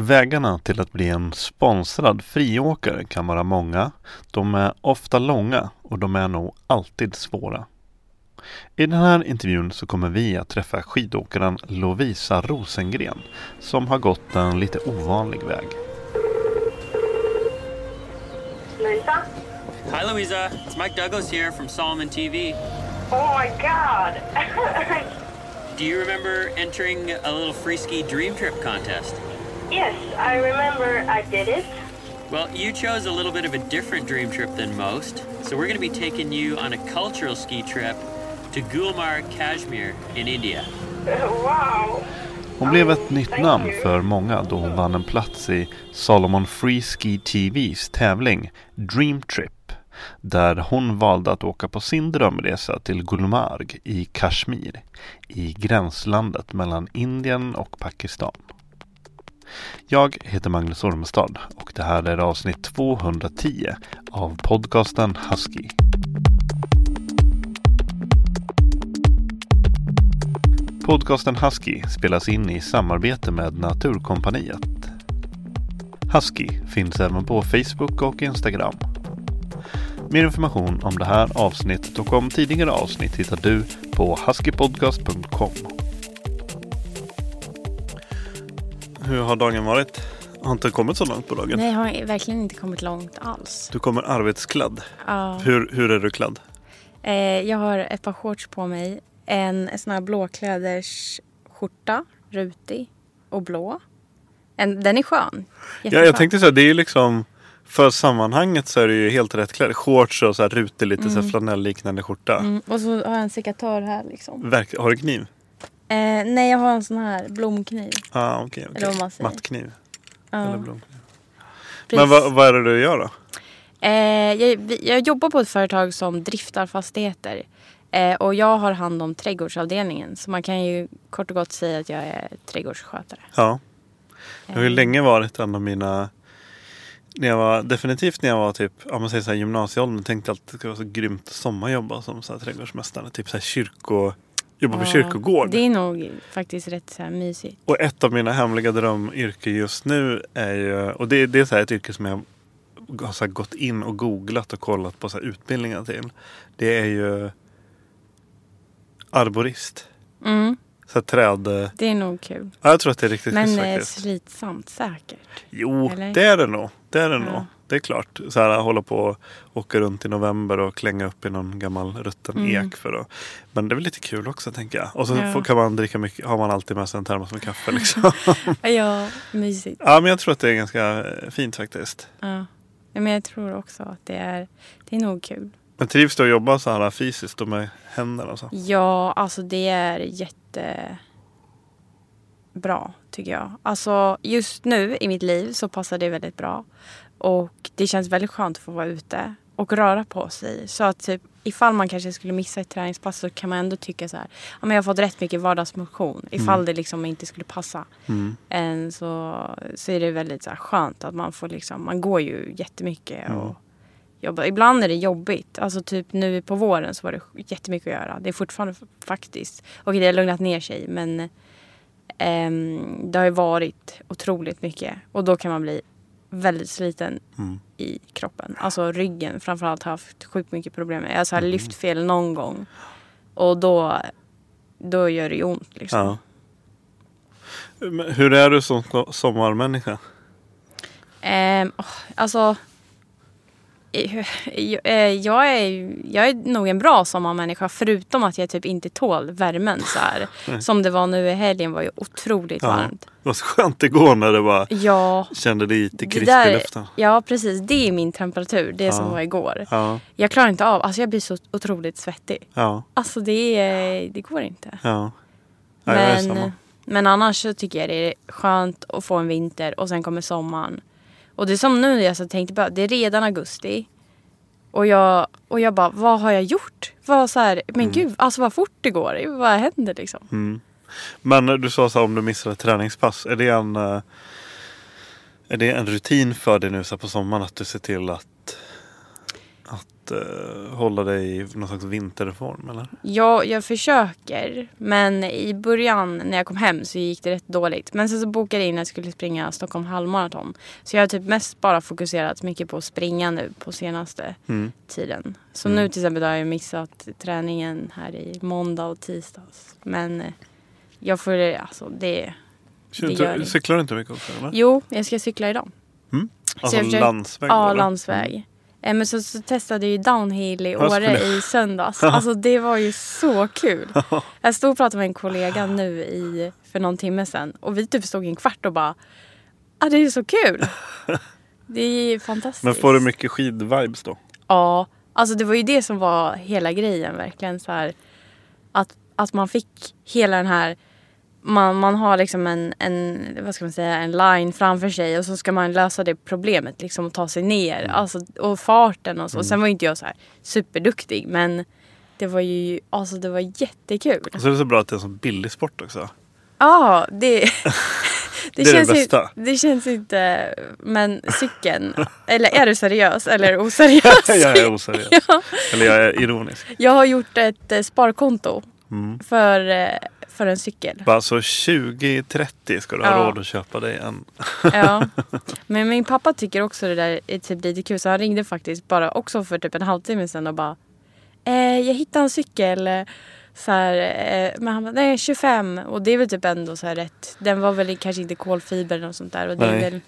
Vägarna till att bli en sponsrad friåkare kan vara många. De är ofta långa och de är nog alltid svåra. I den här intervjun så kommer vi att träffa skidåkaren Lovisa Rosengren som har gått en lite ovanlig väg. Lisa? Hi, Louisa. It's Mike Douglas here from Solomon TV. Oh my god! Do you remember entering a little free ski dream trip contest? Yes, I remember I did it. Well, you chose a little bit of a different dream trip than most, so we're going to be taking you on a cultural ski trip to Gulmarg, Kashmir in India. Wow! Hon blev ett nytt namn för många då hon vann en plats i Solomon Free Ski TVs tävling Dream Trip. Där hon valde att åka på sin drömresa till Gulmarg i Kashmir i gränslandet mellan Indien och Pakistan. Jag heter Magnus Ormestad och det här är avsnitt 210 av podcasten Husky. Podcasten Husky spelas in i samarbete med Naturkompaniet. Husky finns även på Facebook och Instagram. Mer information om det här avsnittet och om tidigare avsnitt hittar du på huskypodcast.com. Hur har dagen varit? Har inte kommit så långt på dagen? Nej, jag har verkligen inte kommit långt alls. Du kommer arbetsklädd. Ja. Hur, hur är du klädd? Eh, jag har ett par shorts på mig. En sån här blåkläders skjorta, rutig och blå. En, den är skön. Ja, jag tänkte så här, det är ju liksom för sammanhanget så är det ju helt rätt klädd. Shorts och så här rutig lite så här flanellliknande skjorta. Mm, och så har jag en sekatör här liksom. Verk, har du kniv? Eh, nej, jag har en sån här blomkniv. Ah. Eller vad man säger. Mattkniv. Ja, Eller blomkniv. precis. Men vad, vad är det du gör då? Eh, jag, jag jobbar på ett företag som driftar fastigheter. Eh, och jag har hand om trädgårdsavdelningen. Så man kan ju kort och gott säga att jag är trädgårdsskötare. Ja. Jag har ju Eh, länge varit en av mina när jag var, definitivt när jag var typ, om man säger så här gymnasieåldern, tänkte jag att det skulle vara så grymt sommarjobba som så här trädgårdsmästare. Typ så här kyrko, jobba på kyrkogård. Det är nog faktiskt rätt så här mysigt. Och ett av mina hemliga drömyrken just nu är ju, och det, det är så här ett yrke som jag har gått in och googlat och kollat på så här utbildningar till. Det är ju arborist. Mm, Så träd... det är nog kul. Ja, jag tror att det är riktigt Men schysst eh, faktiskt. slitsamt säkert. Jo, eller? det är det nog. Det är det Ja. nog. Det är klart. Så här, hålla på och åka runt i november och klänga upp i någon gammal rutten Mm. ek. För att, men det är väl lite kul också tänker jag. Och så Ja. får, kan man dricka mycket, har man alltid med sig en termos med kaffe liksom. Ja, mysigt. ja, men jag tror att det är ganska eh, fint faktiskt. Ja. Ja, Men jag tror också att det är, det är nog kul. Men trivs du att jobba så här fysiskt och med händerna och så? Ja, alltså det är jättebra tycker jag. Alltså just nu i mitt liv så passar det väldigt bra. Och det känns väldigt skönt att få vara ute och röra på sig. Så att typ, ifall man kanske skulle missa ett träningspass så kan man ändå tycka så här. Ja, men jag har fått rätt mycket vardagsmotion. Ifall det liksom inte skulle passa. Mm. En så, så är det väldigt så här skönt att man får liksom, man går ju jättemycket Mm. och jobba. Ibland är det jobbigt. Alltså typ nu på våren så var det jättemycket att göra. Det är fortfarande faktiskt. Och det har lugnat ner sig men ehm, det har ju varit otroligt mycket. Och då kan man bli väldigt sliten Mm. i kroppen. Alltså ryggen framförallt har haft sjukt mycket problem med. Alltså jag Mm. har lyft fel någon gång. Och då, då gör det ju ont liksom. Ja. Hur är du som so- sommarmänniska? Åh, alltså, jag är, jag är nog en bra sommarmänniska förutom att jag typ inte tål värmen så här. Som det var nu i helgen var ju otroligt Ja. varmt. Det var så skönt igår när det bara Ja, kände lite krisp i luften. ja precis. Det är min temperatur. Det som Ja. var igår. Ja, Jag klarar inte av, alltså jag blir så otroligt svettig. ja, Alltså det, det går inte. ja. Men, men annars så tycker jag det är skönt att få en vinter och sen kommer sommaren. Och det är som nu jag så tänkte bara, det är redan augusti. Och jag, och jag bara, vad har jag gjort? Vad så här, men gud, alltså vad fort det går. Vad händer liksom? Mm. Men du sa så här, om du missar ett träningspass. Är det en, eh, är det en rutin för dig nu så här på sommaren att du ser till att, att eh, hålla dig i någon slags vinterform? Eller? Jag, jag försöker, men i början när jag kom hem så gick det rätt dåligt. Men sen så bokade jag in att jag skulle springa Stockholm halvmaraton. Så jag har typ mest bara fokuserat mycket på att springa nu på senaste Mm. tiden. Så Mm. nu till exempel har jag missat träningen här i måndag och tisdags. Men eh, jag får, alltså det... Kör Det inte-. Cyklar du inte mycket också? Eller? Jo, jag ska cykla idag. Alltså jag försöker- landsväg? Ja, landsväg. Eh, Men så, så testade jag ju downhill i Åre i söndags. Alltså det var ju så kul. Jag stod och pratade med en kollega nu i, för någon timme sedan. Och vi typ stod i en kvart och bara, ah, det är så kul. Det är ju fantastiskt. Men får du mycket skidvibes då? Ja, alltså det var ju det som var hela grejen verkligen så här. Att, att man fick hela den här man, man har liksom en, en, vad ska man säga, en line framför sig och så ska man lösa det problemet liksom och ta sig ner. Mm. Alltså, och farten och så. Sen var ju inte jag så här superduktig men det var ju alltså det var jättekul. Och så är det så bra att det är en sån billig sport också. Ja, det, det, Det det känns bästa. Inte, det känns inte... Men cykeln, eller är du seriös eller oseriös? jag är oseriös. Ja. Eller jag är ironisk. Jag har gjort ett eh, sparkonto Mm. för, eh, för en cykel. Bara så 20-30 ska du ha Ja. råd att köpa dig en. Ja. Men min pappa tycker också det där är typ lite kul så han ringde faktiskt bara också för typ en halvtimme sedan och bara eh, Jag hittade en cykel. eh, Så här, eh, men han bara, nej 25 och det är väl typ ändå så här rätt. Den var väl kanske inte kolfiber eller något sånt där. Och det är Nej. väl,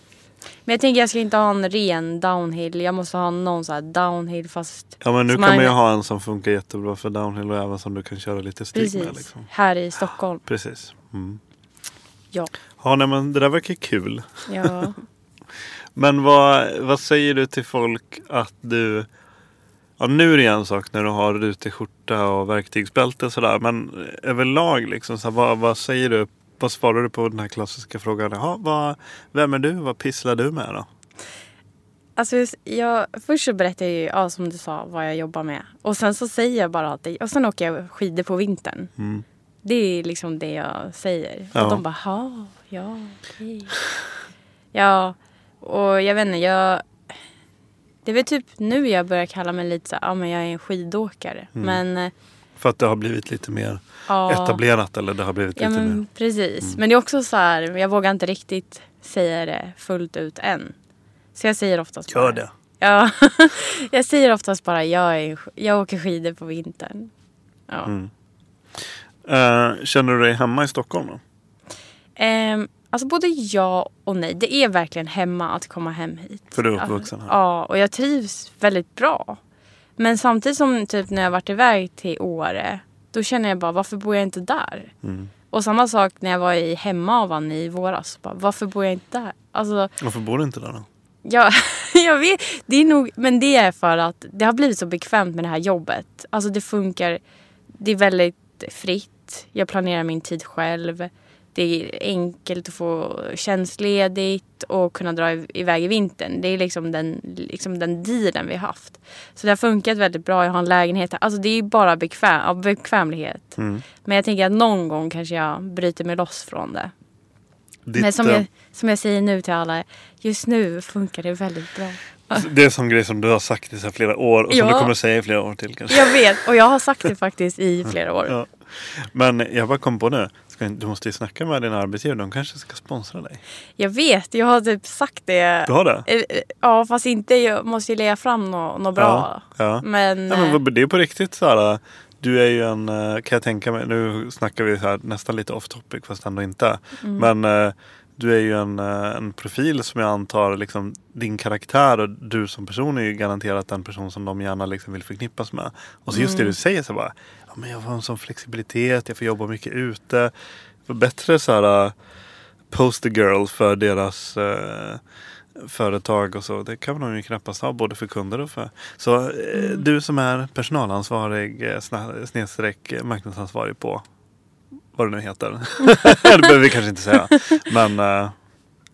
men jag tänker jag ska inte ha en ren downhill. Jag måste ha någon så här downhill fast Ja men nu kan man ju ha en som funkar jättebra för downhill och även som du kan köra lite stig precis med. Liksom. här i Stockholm. Precis. Mm. Ja. Ja nej, men det där verkar kul. Ja. Men vad, vad säger du till folk att du Ja nu är det en sak när du har rutig skjorta och verktygsbälte och sådär. Men överlag liksom, så här, vad, vad säger du? Vad svarar du på den här klassiska frågan? Jaha, vad, vem är du? Vad pysslar du med då? Alltså jag, först så berättar jag ju, ja, som du sa, vad jag jobbar med. Och sen så säger jag bara att det, och sen åker jag skidor på vintern. Mm. Det är liksom det jag säger. Ja. Och de bara, "Ha, ja, okej. Ja, och jag vet inte, jag... Det är väl typ nu jag börjar kalla mig lite så ja men jag är en skidåkare. Men eh, För att det har blivit lite mer ja. etablerat eller det har blivit Ja lite men mer... preprecis. Men det är också så här, jag vågar inte riktigt säga det fullt ut än. Så jag säger oftast bara... Gör det. Ja, jag säger oftast bara jag, är, jag åker skidor på vintern. Ja. Mm. Eh, känner du dig hemma i Stockholm då? Ehm, alltså både ja och nej. Det är verkligen hemma att komma hem hit. För du är uppvuxen här? Ja, och jag trivs väldigt bra. Men samtidigt som typ när jag varit iväg till Åre. Då känner jag bara varför bor jag inte där? Mm. Och samma sak när jag var i Hemavan i våras. Bara, varför bor jag inte där? Alltså, Varför bor du inte där då? Ja, jag vet. Det är nog, men det är för att det har blivit så bekvämt med det här jobbet. Alltså det funkar. Det är väldigt fritt. Jag planerar min tid själv. Det är enkelt att få tjänstledigt och kunna dra iväg i vintern. Det är liksom den, liksom den dealen vi har haft. Så det har funkat väldigt bra. Jag har en lägenhet här. Alltså det är bara bekväm, av bekvämlighet. Mm. Men jag tänker att någon gång kanske jag bryter mig loss från det. Ditt, Men som eh, jag, som jag säger nu till alla, just nu funkar det väldigt bra. Det är som grej som du har sagt i så flera år och som Ja. du kommer säga i flera år till kanske. Jag vet, och jag har sagt det faktiskt i flera år. Ja. Men jag bara kom på nu. Ska, du måste ju snacka med din arbetsgivare. De kanske ska sponsra dig. Jag vet, jag har typ sagt det. Du har det? Eh, eh, Ja, fast inte, jag måste ju lägga fram något nå bra. Ja. ja. Men, Ja, men eh, det är på riktigt så här. Du är ju en, kan jag tänka mig, nu snackar vi här nästan lite off topic fast ändå inte. Mm. Men du är ju en, en profil som jag antar, liksom, din karaktär och du som person är ju garanterat den person som de gärna liksom vill förknippas med. Och så just Mm. det du säger så bara, men jag har en sån flexibilitet, jag får jobba mycket ute. För bättre så här eh, poster girl för deras eh, företag och så. Det kan de ju knappast ha både för kunder och för. Så eh, du som är personalansvarig eh, snedstreck marknadsansvarig på vad det nu heter. det behöver vi kanske inte säga. Men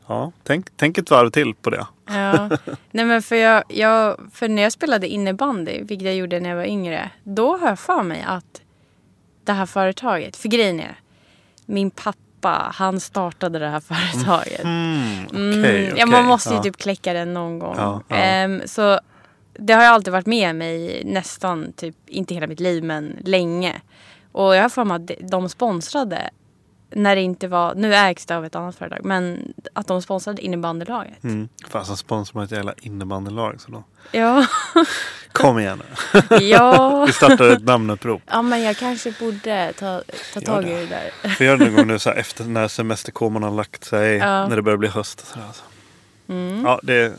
ja, tänk, tänk ett varv till på det. Ja. Nej men för, jag, jag, för när jag spelade innebandy, vilket jag gjorde när jag var yngre, då har jag för mig att det här företaget, för grejen är, min pappa, han startade det här företaget. Mm, okej, Mm, okej. ja, man måste ju Ja. typ kläcka den någon gång. Ja. Ehm, så det har ju alltid varit med mig nästan, typ, inte hela mitt liv, men länge. Och jag har för mig att de sponsrade, när det inte var, nu ägs det av ett annat företag, men att de sponsrade innebandylaget. Mm. Fasen sponsrar man ett jävla innebandylag. Så då. Ja. Kom igen nu. ja. Vi startar ett namnupprop. Ja men jag kanske borde ta, ta tag i det där. Vi gör det någon gång nu så här, efter när semesterkoman har lagt sig. Ja. När det börjar bli höst. Så där, alltså. Mm. Ja, det,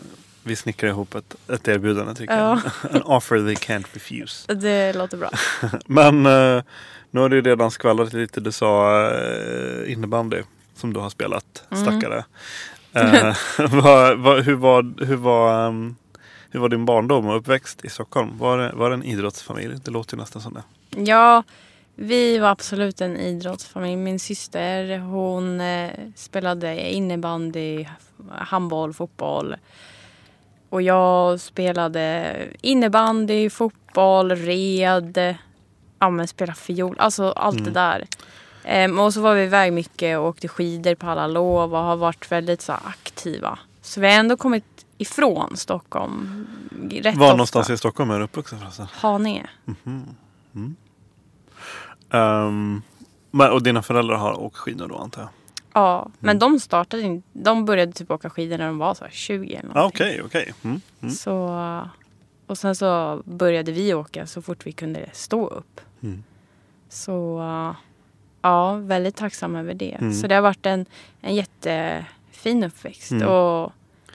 vi snickrar ihop ett, ett erbjudande tycker Ja. jag. An offer they can't refuse. Det låter bra. Men eh, nu har du redan skvallrat lite. Du sa eh, innebandy som du har spelat. Mm. Stackare. Eh, vad, vad, hur, var, hur, var, ehm, hur var din barndom och uppväxt i Stockholm? Var det, var det en idrottsfamilj? Det låter ju nästan som det. Ja, vi var absolut en idrottsfamilj. Min syster hon eh, spelade innebandy, handboll, fotboll. Och jag spelade innebandy, fotboll, red, ja men spela fiol, alltså allt det där. Ehm, och så var vi iväg mycket och åkte skidor på alla lov och har varit väldigt så aktiva. Så vi har ändå kommit ifrån Stockholm rätt Var ofta. någonstans i Stockholm är du uppvuxen förresten? Haninge. Ehm, men, och dina föräldrar har åkt skidor då antar jag? Ja, men de startade inte. De började typ åka skidor när de var så här 20 eller någonting. Okej, okej. Mm, mm. Så, och sen så började vi åka så fort vi kunde stå upp. Mm. Så ja, väldigt tacksam över det. Mm. Så det har varit en, en jättefin uppväxt. Mm. Och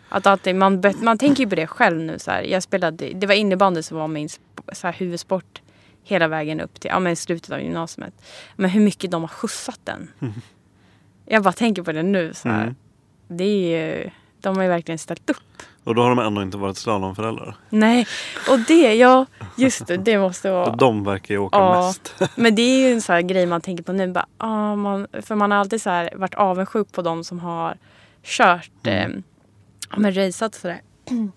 att alltid, man, man tänker ju på det själv nu. Så här. Jag spelade, det var innebandy som var min så här, huvudsport hela vägen upp till ja, men slutet av gymnasiet. Men hur mycket de har skjutsat den. Jag bara tänker på det nu. Så här. Mm. Det är ju, de har ju verkligen ställt upp. Och då har de ändå inte varit slalomföräldrar. Nej, och det, ja, just det, det måste vara... De verkar ju åka Ja. mest. Men det är ju en sån här grej man tänker på nu. Bara, ah, man, för man har alltid så här varit avundsjuk på de som har kört, Mm. eh, men raceat sådär.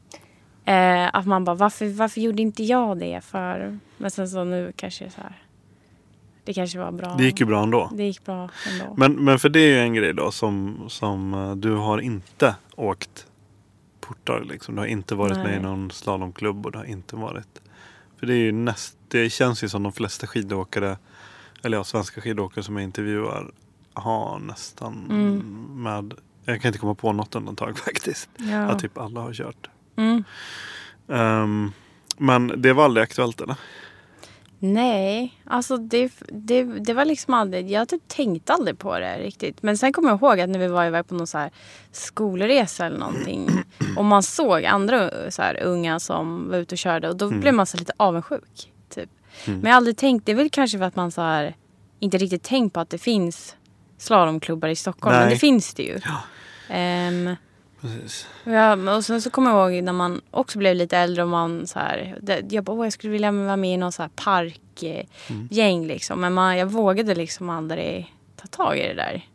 eh, att man bara, varför, varför gjorde inte jag det för? Men sen så nu kanske så här, det kanske var bra. Det gick ju bra ändå. Det gick bra ändå. Men, men för det är ju en grej då som, som eh, du har inte åkt portar. Liksom. Du har inte varit med i Nej. någon slalomklubb och du har inte varit. För det är ju näst, det känns ju som de flesta skidåkare, eller ja, svenska skidåkare som jag intervjuar har nästan Mm. med, jag kan inte komma på något undantag faktiskt. ja. Att typ alla har kört. mm. Ehm, men det var aldrig aktuellt eller? Nej, alltså det, det, det var liksom aldrig, jag typ tänkte aldrig på det riktigt. Men sen kommer jag ihåg att när vi var iväg på någon så här skolresa eller någonting och man såg andra så här unga som var ute och körde och då blev man så lite avundsjuk. Typ. Men jag har aldrig tänkt, det är väl kanske för att man så här, inte riktigt tänkt på att det finns slalomklubbar i Stockholm. Men Nej. det finns det ju. Ehm, Precis. Ja, och sen så kommer jag ihåg när man också blev lite äldre och man så här, det, jag bara, "Åh, jag skulle vilja vara med i någon så här parkgäng gäng liksom. Men man, jag vågade liksom aldrig ta tag i det där.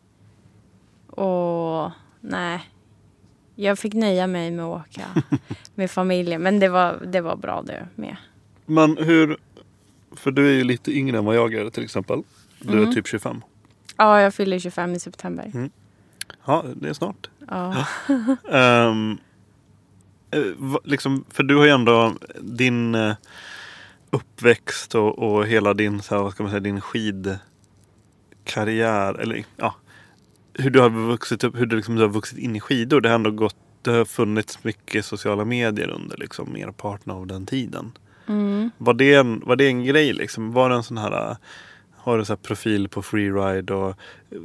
Och nej, jag fick nöja mig med att åka med familjen. Men det var, det var bra det med. Men hur, för du är ju lite yngre än vad jag är till exempel. Du Mm. är typ 25. Ja, jag fyller 25 i september. Ja, det är snart. Ja. Va- liksom, för du har ju ändå din eh, uppväxt och, och hela din, så här, vad ska man säga, din skidkarriär. Eller ja, hur du har vuxit upp, hur du, liksom, du har vuxit in i skidor. Det har ändå gått, det har funnits mycket sociala medier under liksom, merparten av den tiden. Mm. Var det en, var det en grej liksom? Var det en sån här har du så profil på freeride och eh,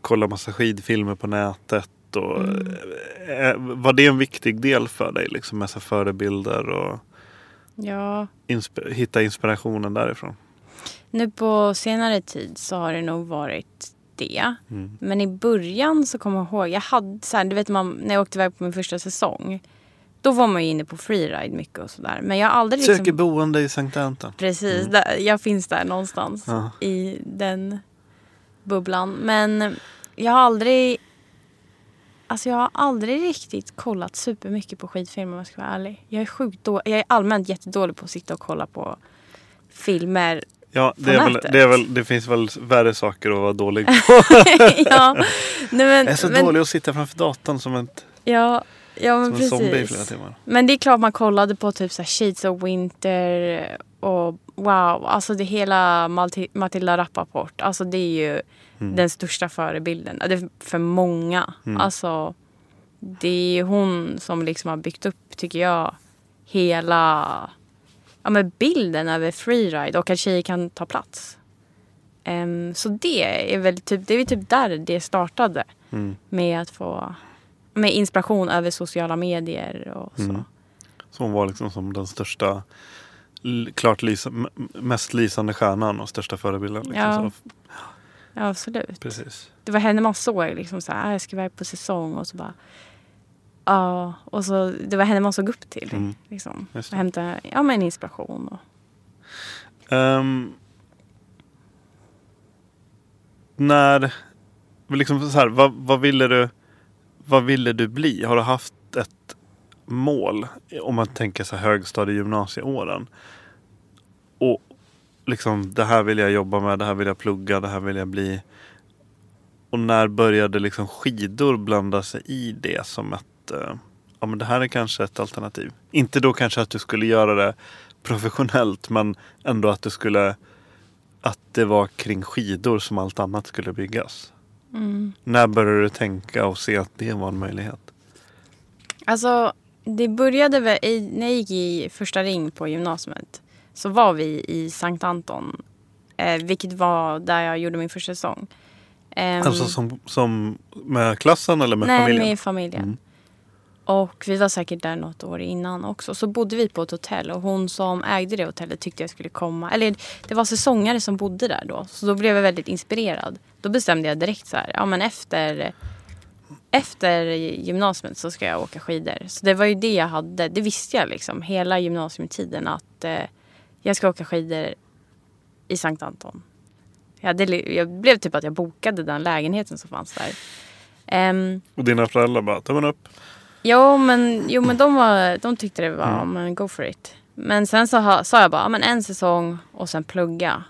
kollar massa skidfilmer på nätet? Och, eh, var det en viktig del för dig? Liksom med så förebilder och ja. insp- hitta inspirationen därifrån? Nu på senare tid så har det nog varit det. Mm. Men i början så kommer jag ihåg, jag hade så här, du vet man, när jag åkte iväg på min första säsong. Då var man ju inne på freeride mycket och sådär. Men jag har aldrig liksom... Söker boende i Sankt Anton. Precis, där, jag finns där någonstans Ja. i den bubblan. Men jag har aldrig... Alltså jag har aldrig riktigt kollat supermycket på skitfilmer om jag ska vara ärlig. Jag är sjukt då, Jag är allmänt jättedålig på att sitta och kolla på filmer. Ja, det, väl, det, är väl, det finns väl värre saker att vara dålig på. ja, nej men, Jag är så men, dålig att sitta framför datorn som, ett, Ja, ja men som en zombie i flera precis. timmar. Men det är klart man kollade på typ så här Shades of Winter och wow, alltså det hela Matilda Rappaport. Alltså det är ju Mm. den största förebilden det är för många. Mm. Alltså det är hon som liksom har byggt upp, tycker jag, hela ja, men bilden över freeride och att tjejer kan ta plats. Ehm, så det är väl typ, det är typ där det startade Mm. med att få med inspiration över sociala medier och så. Mm. Så hon var liksom som den största, klart lysa, m- mest lysande stjärnan och största förebilden. Liksom. Ja. Ja, absolut. precis. Det var henne man såg liksom så här, "Ah, jag ska iväg på säsong och så bara Ja, och så det var henne man såg upp till. Mm. Liksom. Och hämta ja, men inspiration. Och, Ehm, när, liksom så här, vad, vad, ville du, vad ville du bli? Har du haft ett mål? Om man tänker så högstadie gymnasieåren. Och liksom det här vill jag jobba med, det här vill jag plugga, det här vill jag bli. Och när började liksom skidor blanda sig i det som ett, eh, ja men det här är kanske ett alternativ. Inte då kanske att du skulle göra det professionellt men ändå att du skulle, att det var kring skidor som allt annat skulle byggas mm. När började du tänka och se att det var en möjlighet? Alltså, det började väl i, när jag gick i första ring på gymnasiet. Så var vi i Sankt Anton. Eh, vilket var där jag gjorde min första säsong. Ehm, Alltså som, som med klassen eller med nej, familjen? med familjen. Och vi var säkert där något år innan också. Så bodde vi på ett hotell och hon som ägde det hotellet tyckte jag skulle komma. Eller det var säsongare som bodde där då. Så då blev jag väldigt inspirerad. Då bestämde jag direkt så här, ja men efter, efter gymnasiet så ska jag åka skidor. Så det var ju det jag hade. Det visste jag liksom hela gymnasietiden att eh, jag ska åka skidor i Sankt Anton. Jag, hade, jag blev typ att jag bokade den lägenheten som fanns där. Um, Och dina föräldrar bara, tummen upp. Jo men, jo, men de, var, de tyckte det var, Mm. men go for it. Men sen så sa jag bara, men en säsong och sen plugga.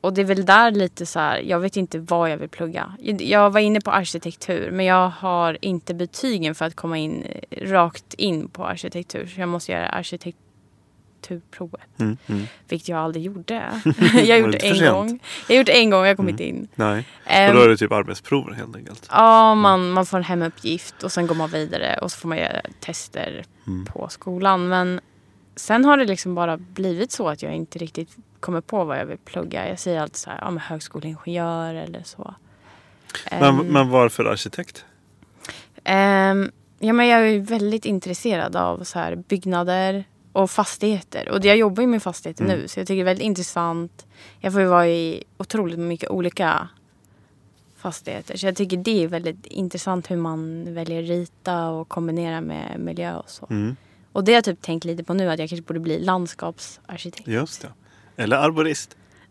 Och det är väl där lite så här, jag vet inte vad jag vill plugga. Jag- var inne på arkitektur men jag har inte betygen för att komma in rakt in på arkitektur. Så jag måste göra arkitekturprovet. Mm, mm. Vilket jag aldrig gjorde. Jag gjorde en sent? gång. Jag gjorde en gång, jag kom Mm. inte in. Nej, Ehm, och då är det typ arbetsprover helt enkelt. Ja, man, man får en hemuppgift och sen går man vidare och så får man göra tester Mm. på skolan. Men sen har det liksom bara blivit så att jag inte riktigt kommer på vad jag vill plugga. Jag säger alltid så här, ja men högskoleingenjör eller så. Men, Ehm, men varför arkitekt? ehm, ja men jag är väldigt intresserad av så här byggnader och fastigheter. Och jag jobbar ju med fastigheter Mm. nu så jag tycker det är väldigt intressant. Jag får ju vara i otroligt mycket olika fastigheter. Så jag tycker det är väldigt intressant hur man väljer rita och kombinera med miljö och så. Mm, Och det har jag typ tänkt lite på nu att jag kanske borde bli landskapsarkitekt. just det. Eller arborist.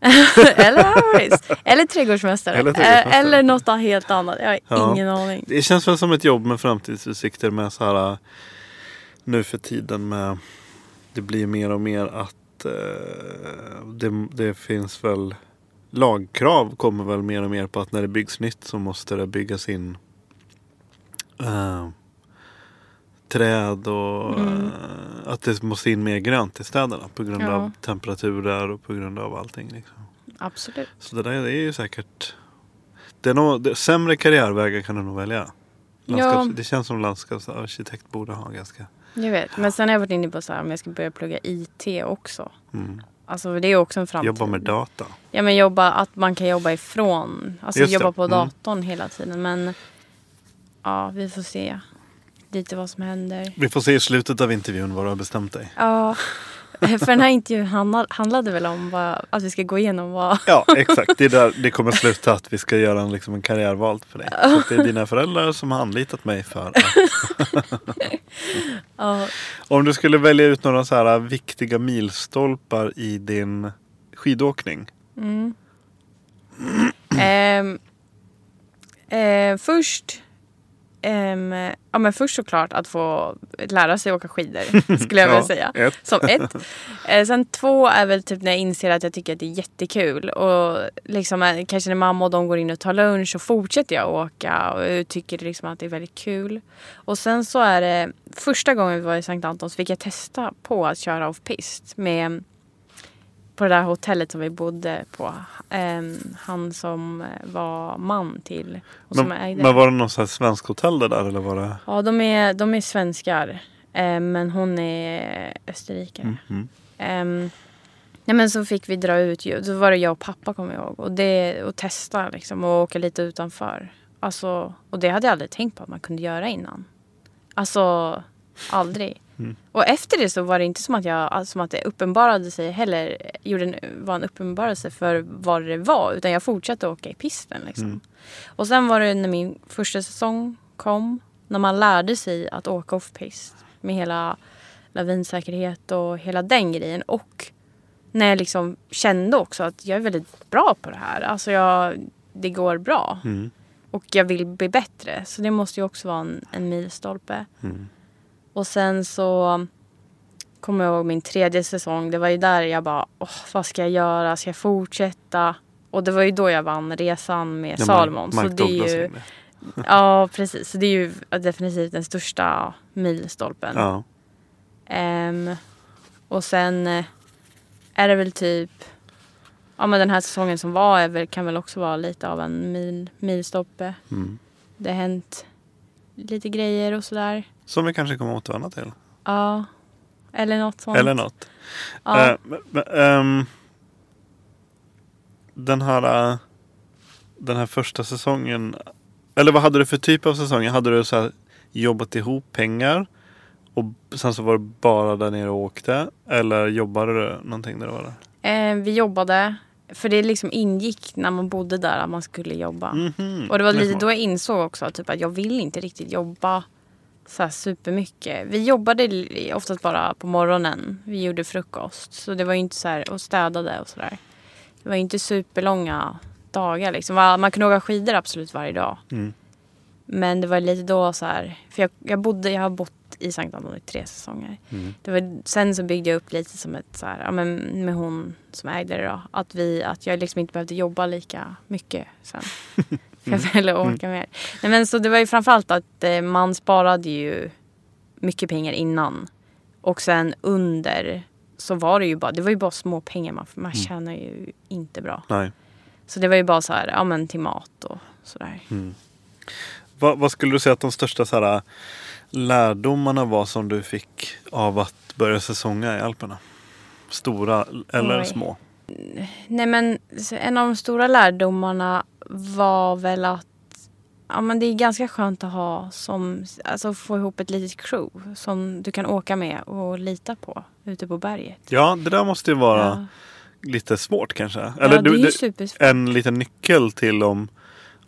eller arborist. Eller trädgårdsmästare. Eller trädgårdsmästare. Eh, Eller något helt annat. Jag har Ja. ingen aning. Det känns väl som ett jobb med framtidsutsikter med så här äh, nu för tiden med det blir mer och mer att eh, det, det finns väl lagkrav kommer väl mer och mer på att när det byggs nytt så måste det byggas in eh, träd och Mm. eh, att det måste in mer grönt i städerna på grund Ja. av temperaturer och på grund av allting. Liksom. Absolut. Så det där är ju säkert det är nog, det, sämre karriärvägar kan du nog välja. Landskaps, Ja. Det känns som landskapsarkitekt borde ha ganska. Jag vet. Men sen har jag varit inne på så här, om jag ska börja plugga IT också. Mm. Alltså det är också en framtid. Jobba med data. Ja men jobba, att man kan jobba ifrån. Alltså Just det. jobba på Mm. datorn hela tiden. Men ja, vi får se lite vad som händer. Vi får se i slutet av intervjun vad du har bestämt dig. Ja, för den här intervjun handla- handlade väl om vad, att vi ska gå igenom vad... Ja, exakt. Det, är där det kommer sluta att vi ska göra en, liksom en karriärval för dig. Så det är dina föräldrar som har anlitat mig för att Om du skulle välja ut några så här viktiga milstolpar i din skidåkning. mm. Ehm, eh, först ehm, ja, men först såklart att få lära sig åka skidor skulle jag vilja säga. Ett. Som ett. Eh, sen två är väl typ när jag inser att jag tycker att det är jättekul. Och liksom eh, kanske när mamma och de går in och tar lunch så fortsätter jag åka. Och tycker liksom att det är väldigt kul. Och sen så är det första gången vi var i Sankt Antons fick jag testa på att köra off-pist. Med på det där hotellet som vi bodde på. Ehm, han som eh, var man till och som Men, ägde. men var det sån här svensk hotell det där eller var det? Ja, de är, de är svenskar. Eh, men hon är österrikare. Mhm. Ehm, nej, men så fick vi dra ut. Då var det jag och pappa kommer jag ihåg. Och, det, och testa liksom. Och åka lite utanför. Alltså, och det hade jag aldrig tänkt på att man kunde göra innan. Alltså, aldrig. Mm. Och efter det så var det inte som att, jag, alltså, som att det uppenbarade sig heller. Gjorde en, var en uppenbarelse för vad det var. Utan jag fortsatte åka i pisten liksom. Mm. Och sen var det när min första säsong kom. När man lärde sig att åka off-pist. Med hela lavinsäkerhet och hela den grejen. Och när jag liksom kände också att jag är väldigt bra på det här. Alltså jag, det går bra. Mm. Och jag vill bli bättre. Så det måste ju också vara en, en milstolpe. Mm. Och sen så kommer jag ihåg min tredje säsong. Det var ju där jag bara, Åh, vad ska jag göra? Ska jag fortsätta? Och det var ju då jag vann resan med Ja, Salomon. Mike Så det är Douglas ju, ja, precis. Så det är ju definitivt den största milstolpen. Ja. Ehm, och sen eh, är det väl typ, ja men den här säsongen som var kan väl också vara lite av en mil, milstolpe. Mm. Det har hänt lite grejer och sådär. Som vi kanske kommer återvända till. Ja, eller något sånt. Eller något. Ja. Men- men, ehm, den här eh, Den här första säsongen. Eller vad hade du för typ av säsong? Hade du så jobbat ihop pengar? Och sen så var det bara där nere och åkte? Eller jobbade du någonting där du var där? Eh, vi jobbade, för det liksom ingick när man bodde där att man skulle jobba. Mhm, Och det var lite då jag insåg också typ, att jag vill inte riktigt jobba så här supermycket. Vi jobbade oftast bara på morgonen. Vi gjorde frukost. Så det var ju inte så här, och städade och sådär. Det var inte superlånga dagar liksom. Man kunde åka skidor absolut varje dag. Mm. Men det var lite då så här, för jag, jag bodde, jag har bott i Sankt Anton i tre säsonger. Mm. Det var, sen så byggde jag upp lite som ett så här, ja men med hon som ägde det då. Att, vi, att jag liksom inte behövde jobba lika mycket sen. Jag ville åka mer. Nej, men så det var ju framförallt att eh, man sparade ju mycket pengar innan. Och sen under så var det ju bara, det var ju bara små pengar. Man, man tjänar ju inte bra. Nej. Så det var ju bara så här, ja men till mat och sådär. Vad, vad skulle du säga att de största så här, lärdomarna var som du fick av att börja säsonga i Alperna? Stora eller Oj. små? Nej men en av de stora lärdomarna var väl att ja, men det är ganska skönt att ha som, alltså få ihop ett litet crew som du kan åka med och lita på ute på berget. Ja, det där måste ju vara Ja, lite svårt kanske. ja Eller det är ju supersvårt. en liten nyckel till om,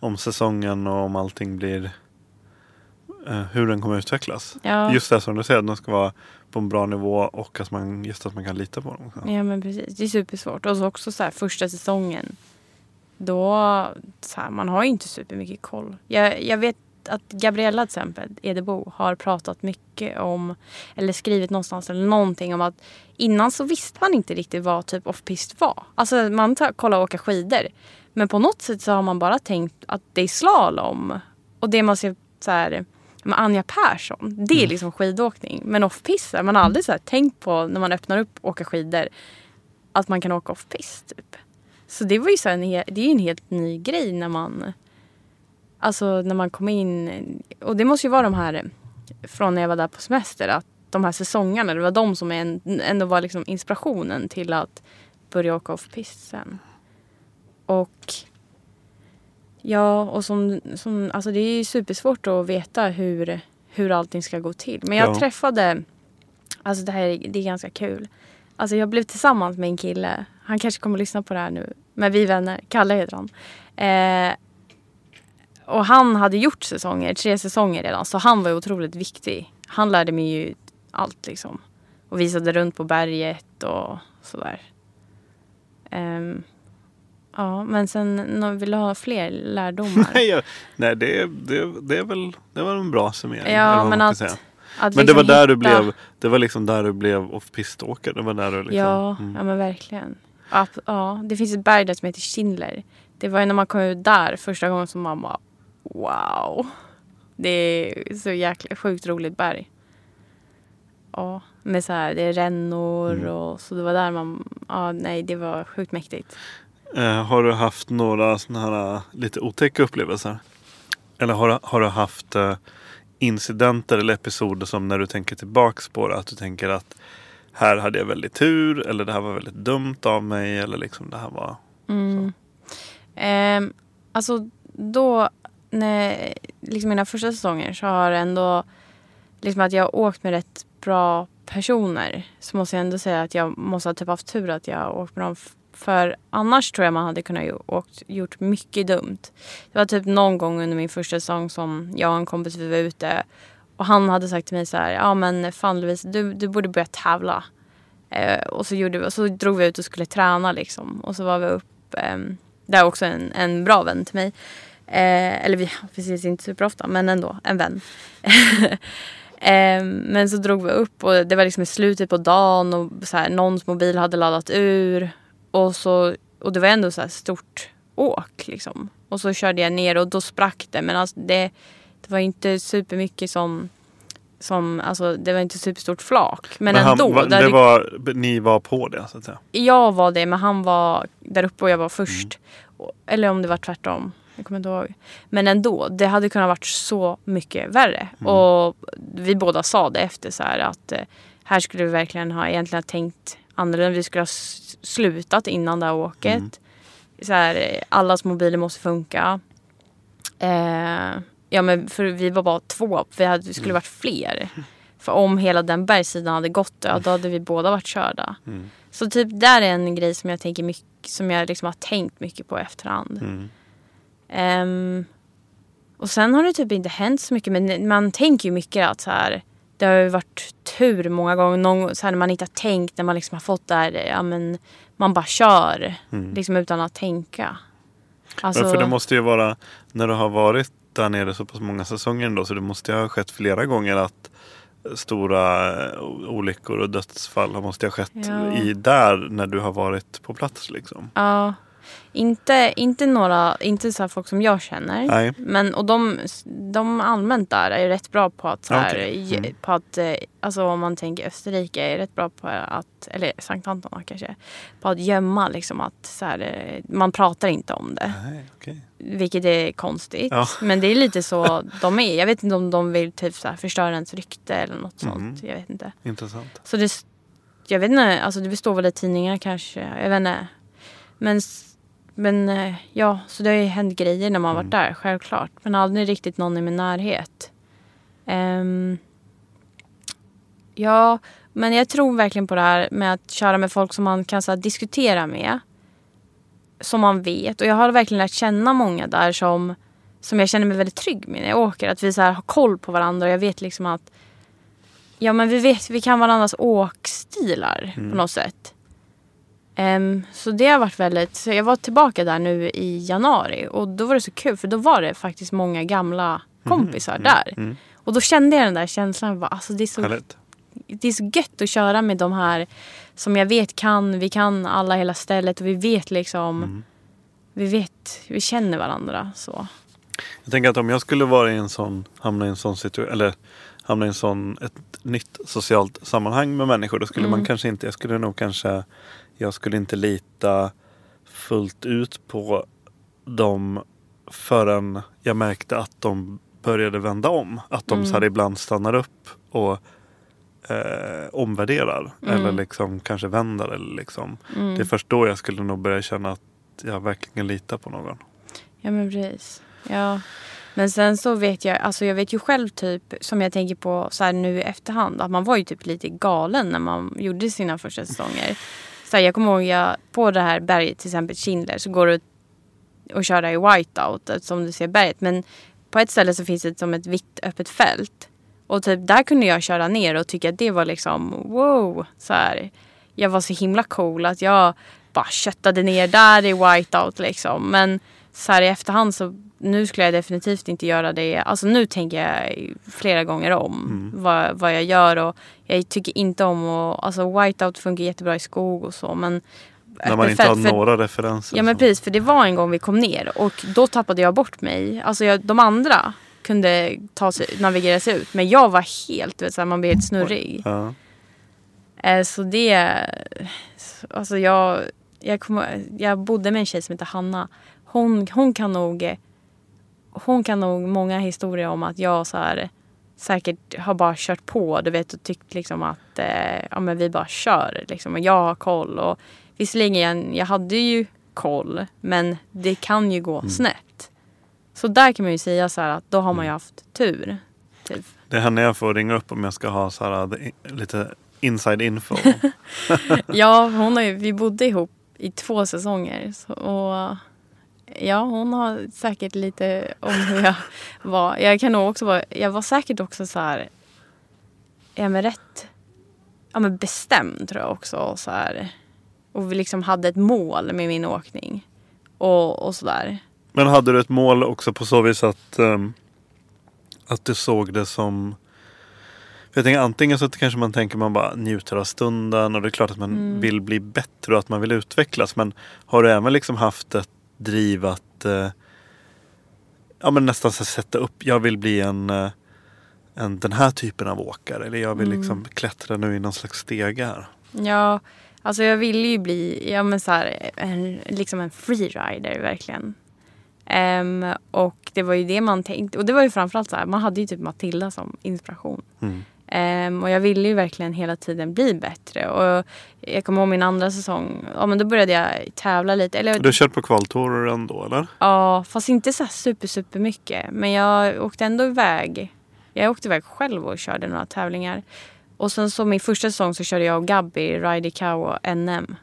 om säsongen och om allting blir eh, hur den kommer utvecklas. Ja. Just det som du säger, att de ska vara på en bra nivå och att man, just att man kan lita på dem. också. Ja men precis, det är supersvårt. Och så också så här första säsongen. Då, så här, man har ju inte supermycket koll. Jag, jag vet att Gabriella till exempel, Edebo, har pratat mycket om, eller skrivit någonstans eller någonting om att innan så visste man inte riktigt vad typ off-pist var. Alltså man tar, kollar och åka skidor. Men på något sätt så har man bara tänkt att det är slalom. Och det man ser så här, men Anja Persson, det är liksom skidåkning. Men off-piste, man har aldrig så tänkt på när man öppnar upp och åka skidor att man kan åka off-piste. Typ. Så det var ju så en, det är en helt ny grej när man Alltså när man kom in och det måste ju vara de här från när jag var där på semester att de här säsongerna, det var de som en, ändå var liksom inspirationen till att börja åka off-piste sen. Och ja, och som, som, alltså det är ju supersvårt att veta hur, hur allting ska gå till. Men jag Ja. träffade, alltså det här är, det är ganska kul. Alltså jag blev tillsammans med en kille, han kanske kommer att lyssna på det här nu, men vi vänner, Kalle heter han. Eh, och han hade gjort säsonger, tre säsonger redan, så han var ju otroligt viktig. Han lärde mig ju allt liksom. Och visade runt på berget och sådär. Ehm, ja, men sen vill du ha fler lärdomar? Nej, jag, nej det, det, det är väl det var en bra summering. Ja, men att-. Att Men det var liksom där du hitta- blev, det var liksom där du blev off-piståkare. Det var där du liksom, Ja, mm. ja men verkligen. Ja, ja, det finns ett berg där som heter Schindler. Det var ju när man kom ut där första gången som man bara wow. Det är så jäkla sjukt roligt berg. Ja, med så här, det är rännor Mm. och så det var där man, ja nej det var sjukt mäktigt. Eh, har du haft några sådana här eh, lite otäcka upplevelser? Eller har, har du haft eh, incidenter eller episoder som när du tänker tillbaks på det att du tänker att här hade jag väldigt tur eller det här var väldigt dumt av mig eller liksom det här var... Mm. Ehm, alltså då, när, liksom mina första säsonger så har ändå, liksom att jag har åkt med rätt bra personer. Så måste jag ändå säga att jag måste ha typ haft tur att jag har åkt med dem. För annars tror jag man hade kunnat åkt, gjort mycket dumt. Det var typ någon gång under min första säsong som jag och en kompis vi var ute. Och han hade sagt till mig så här, ja men fan Louise, du, du borde börja tävla. Eh, och, så gjorde vi, så drog vi ut och skulle träna liksom. Och så var vi upp, eh, det är också en, en bra vän till mig. Eh, eller vi, vi ses inte superofta men ändå en vän. Eh, men så drog vi upp och det var liksom i slutet på dagen och så här, någons mobil hade laddat ur. Och, så, och det var ändå så här stort åk liksom. Och så körde jag ner och då sprack det. Men alltså det, det var inte supermycket som, som, alltså det var inte superstort flak. Men, han, ändå. där det var, ni var på det så att säga? jag var det, men han var där uppe och jag var först. Och- Eller om det var tvärtom. Jag kommer inte ihåg. Men ändå, det hade kunnat varit så mycket värre. Och vi båda sa det efter så här att eh, här skulle vi verkligen ha egentligen tänkt annorlunda. Vi skulle ha slutat innan det här åket. Så här, allas mobiler måste funka. Eh, ja men för vi var bara två. Vi, hade, vi skulle varit fler. För om hela den bergssidan hade gått, ja, då hade vi båda varit körda. Mm. Så typ där är en grej som jag tänker mycket, som jag liksom har tänkt mycket på i efterhand. Mm. Ehm, och sen har det typ inte hänt så mycket men man tänker ju mycket att så här det har ju varit tur många gånger någon, så här, när man inte har tänkt när man liksom har fått där ja men man bara kör liksom utan att tänka. Alltså, Men för det måste ju vara, när du har varit där nere så pass många säsonger ändå, så det måste ju ha skett flera gånger att stora eh, olyckor och dödsfall har måste ha skett Ja. i där när du har varit på plats liksom. Ja. Inte, inte några, inte så folk som jag känner. Nej. Men och de, de allmänt där är rätt bra på att så här, ge- Mm. på att, eh, alltså om man tänker Österrike är rätt bra på att, eller Sankt Anton kanske, på att gömma liksom att så här, eh, man pratar inte om det. Nej, okej. Vilket är konstigt. Ja. Men det är lite så de är. Jag vet inte om de vill typ så här förstöra ens rykte eller något Mhm. sånt. Jag vet inte. Intressant. Så det, jag vet inte, alltså det består väl i tidningar kanske. Jag vet inte. Men, men eh, ja, så det har ju hänt grejer när man varit där, självklart. Men aldrig riktigt någon i min närhet. Ehm, ja, men jag tror verkligen på det här med att köra med folk som man kan så här, diskutera med. Som man vet. Och jag har verkligen lärt känna många där som, som jag känner mig väldigt trygg med när jag åker. Att vi så här, har koll på varandra och jag vet liksom att Ja men vi vet, vi kan varandras åkstilar på något sätt. Ehm, så det har varit väldigt, så jag var tillbaka där nu i januari och då var det så kul för då var det faktiskt många gamla kompisar där. mm. Och då kände jag den där känslan, bara, alltså det är, så, Härligt. det är så gött att köra med de här som jag vet kan, vi kan alla hela stället och vi vet liksom, vi vet, vi känner varandra så. Jag tänker att om jag skulle vara i en sån, hamna i en sån situation, eller hamna i en sån, ett nytt socialt sammanhang med människor. Då skulle man kanske inte, jag skulle nog kanske, jag skulle inte lita fullt ut på dem förrän jag märkte att de började vända om. Att de så här ibland stannar upp och eh, omvärderar. Eller liksom kanske vänder. Eller liksom. Det är först då jag skulle nog börja känna att jag verkligen litar på någon. Ja men precis. Ja. Men sen så vet jag, alltså jag vet ju själv typ som jag tänker på så här nu i efterhand att man var ju typ lite galen när man gjorde sina första säsonger. Så här, jag kommer ihåg jag, på det här berget till exempel Schindler så går du och köra i whiteout eh, som du ser berget. Men på ett ställe så finns det som ett vitt öppet fält. Och typ där kunde jag köra ner och tycka att det var liksom wow. Så här, jag var så himla cool att jag bara köttade ner där i whiteout liksom. Men så här i efterhand så nu skulle jag definitivt inte göra det. Alltså nu tänker jag flera gånger om vad, vad jag gör och jag tycker inte om att, alltså whiteout funkar jättebra i skog och så men När man inte öppet har för- några referenser. Ja men så. precis för det var en gång vi kom ner och då tappade jag bort mig. Alltså jag, de andra kunde ta sig, navigera sig ut men jag var helt, vet, så här, man blev helt snurrig. Ja. Eh, Så det, alltså jag, jag, kom, jag bodde med en tjej som heter Hanna. Hon, hon kan nog, eh, hon kan nog många historier om att jag så här säkert har bara kört på du vet och tyckt liksom att eh, ja, men vi bara kör liksom och jag har koll och visserligen jag, jag hade ju koll men det kan ju gå snett. Så där kan man ju säga så här att då har man ju haft tur. Typ. Det är henne jag får ringa upp om jag ska ha så här, the- lite inside info. Ja, hon har ju, vi bodde ihop i två säsonger. Så, och ja, hon har säkert lite om hur jag var. Jag kan nog också vara, jag var säkert också så här, ja men rätt, ja men bestämd tror jag också. Och, så här, och vi liksom hade ett mål med min åkning. Och, och sådär. Men hade du ett mål också på så vis att, ehm, att du såg det som jag tänker antingen så kanske man tänker man bara njuter av stunden och det är klart att man Mm. vill bli bättre och att man vill utvecklas. Men har du även liksom haft ett driv att eh, ja, men nästan så sätta upp, jag vill bli en, eh, en den här typen av åkare. Eller jag vill Mm. liksom klättra nu i någon slags stege här. Ja, alltså jag ville ju bli ja, men så här, en, liksom en freerider verkligen. Ehm, och det var ju det man tänkte. Och det var ju framförallt så här, man hade ju typ Matilda som inspiration. Mm. Ehm, och jag ville ju verkligen hela tiden bli bättre. Och jag kommer ihåg min andra säsong, ja men då började jag tävla lite. Eller, Du har kört på kvaltourer ändå eller? Ja, fast inte så super, super mycket. Men jag åkte ändå iväg. Jag åkte iväg själv och körde några tävlingar. Och sen så min första säsong så körde jag och Gabby Ride Cow och NM.